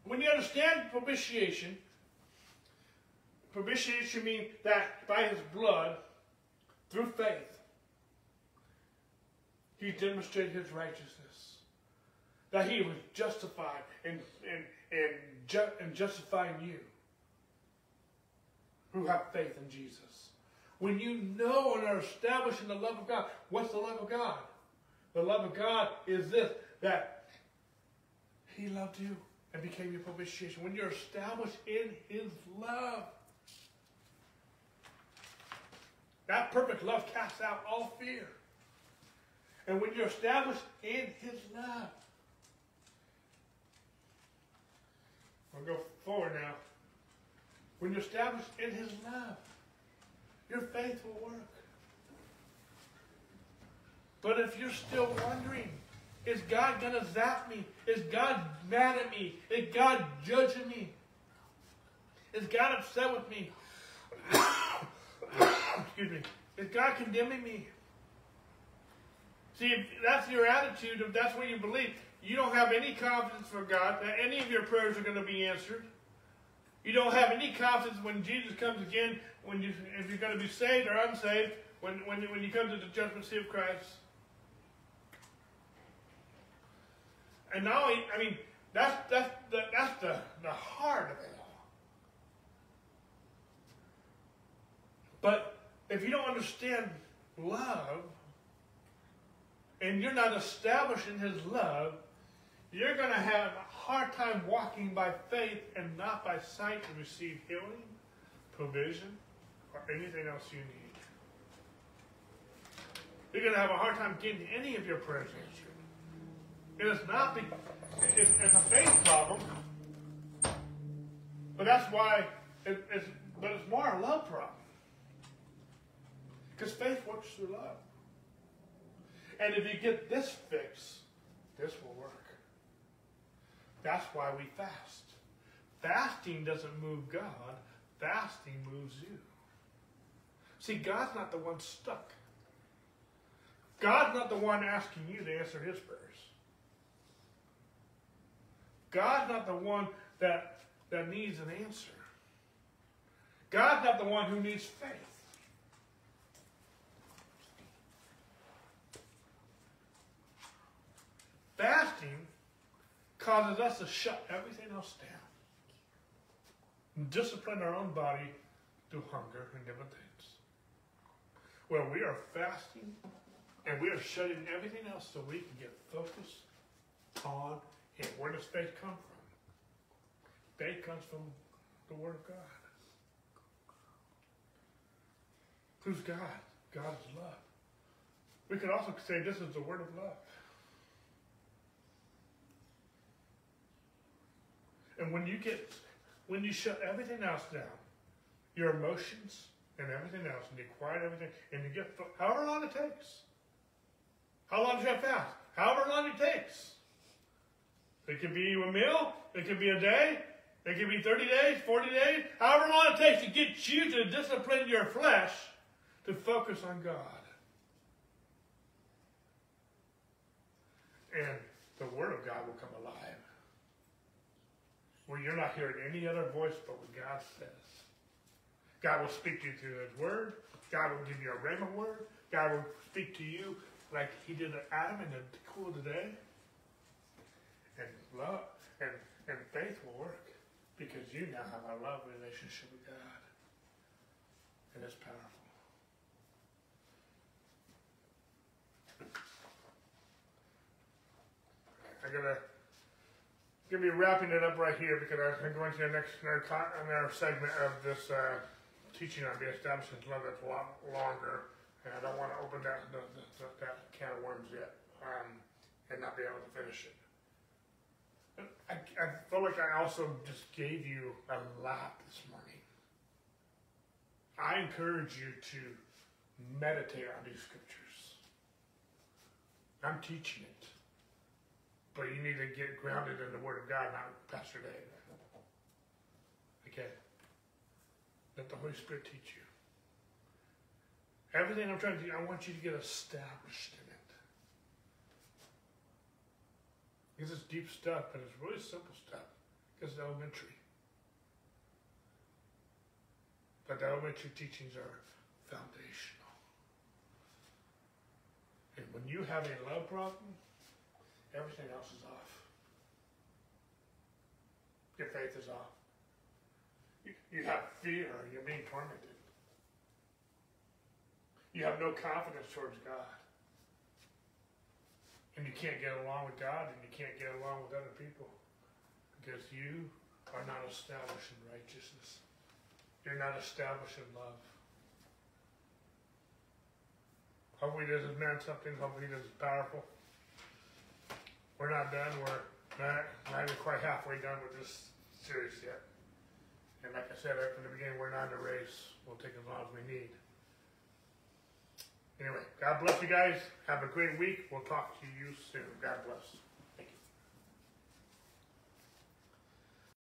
when you understand propitiation, propitiation means that by his blood, through faith, he demonstrated his righteousness. That he was justified in, in, in, ju- in justifying you who have faith in Jesus. When you know and are established in the love of God, what's the love of God? The love of God is this that He loved you and became your propitiation. When you're established in His love, that perfect love casts out all fear. And when you're established in His love, I'll go forward now. When you're established in His love, your faith will work. But if you're still wondering, is God going to zap me? Is God mad at me? Is God judging me? Is God upset with me? Excuse me. Is God condemning me? See, if that's your attitude, if that's what you believe, you don't have any confidence for God that any of your prayers are going to be answered. You don't have any confidence when Jesus comes again, when you, if you're going to be saved or unsaved, when, when, when you come to the judgment seat of Christ. And now, I mean, that's, that's, the, that's the, the heart of it all. But if you don't understand love, and you're not establishing his love, you're going to have a hard time walking by faith and not by sight to receive healing, provision, or anything else you need. You're going to have a hard time getting any of your prayers answered. It is not the, it's, it's a faith problem, but that's why it, it's, but it's more a love problem. Because faith works through love. And if you get this fix, this will work. That's why we fast. Fasting doesn't move God, fasting moves you. See, God's not the one stuck. God's not the one asking you to answer his prayers. God's not the one that, that needs an answer. God's not the one who needs faith. Fasting causes us to shut everything else down. discipline our own body through hunger and different things. Where we are fasting and we are shutting everything else so we can get focused on it. Where does faith come from? Faith comes from the Word of God. Who's God? God is love. We could also say this is the Word of love. And when you get, when you shut everything else down, your emotions and everything else, and you quiet everything, and you get, however long it takes. How long do you have fast? However long it takes. It could be a meal, it could be a day, it could be 30 days, 40 days, however long it takes to get you to discipline your flesh to focus on God. And the Word of God will come alive. Where you're not hearing any other voice but what God says. God will speak to you through His Word. God will give you a rhema word. God will speak to you like He did to Adam in the cool of the day. And love and, and faith will work because you now have a love relationship with God. And it's powerful. I gotta gonna be wrapping it up right here because I'm going to the next another, segment of this uh, teaching on the establishment love that's a lot longer, and I don't want to open that the, the, that can of worms yet um, and not be able to finish it. I, I feel like I also just gave you a lot this morning. I encourage you to meditate on these scriptures. I'm teaching it. But you need to get grounded in the Word of God, not Pastor Dave. Okay? Let the Holy Spirit teach you. Everything I'm trying to do, I want you to get established in it. Because it's deep stuff, but it's really simple stuff. Because it's elementary. But the elementary teachings are foundational. And when you have a love problem, Everything else is off. Your faith is off. You, you have fear, you're being tormented. You have no confidence towards God. And you can't get along with God and you can't get along with other people because you are not established in righteousness. You're not established in love. Hopefully this has meant something. Hopefully this is powerful. We're not done. We're not, not even quite halfway done with this series yet. And like I said right from the beginning, we're not in a race. We'll take as long as we need. Anyway, God bless you guys. Have a great week. We'll talk to you soon. God bless.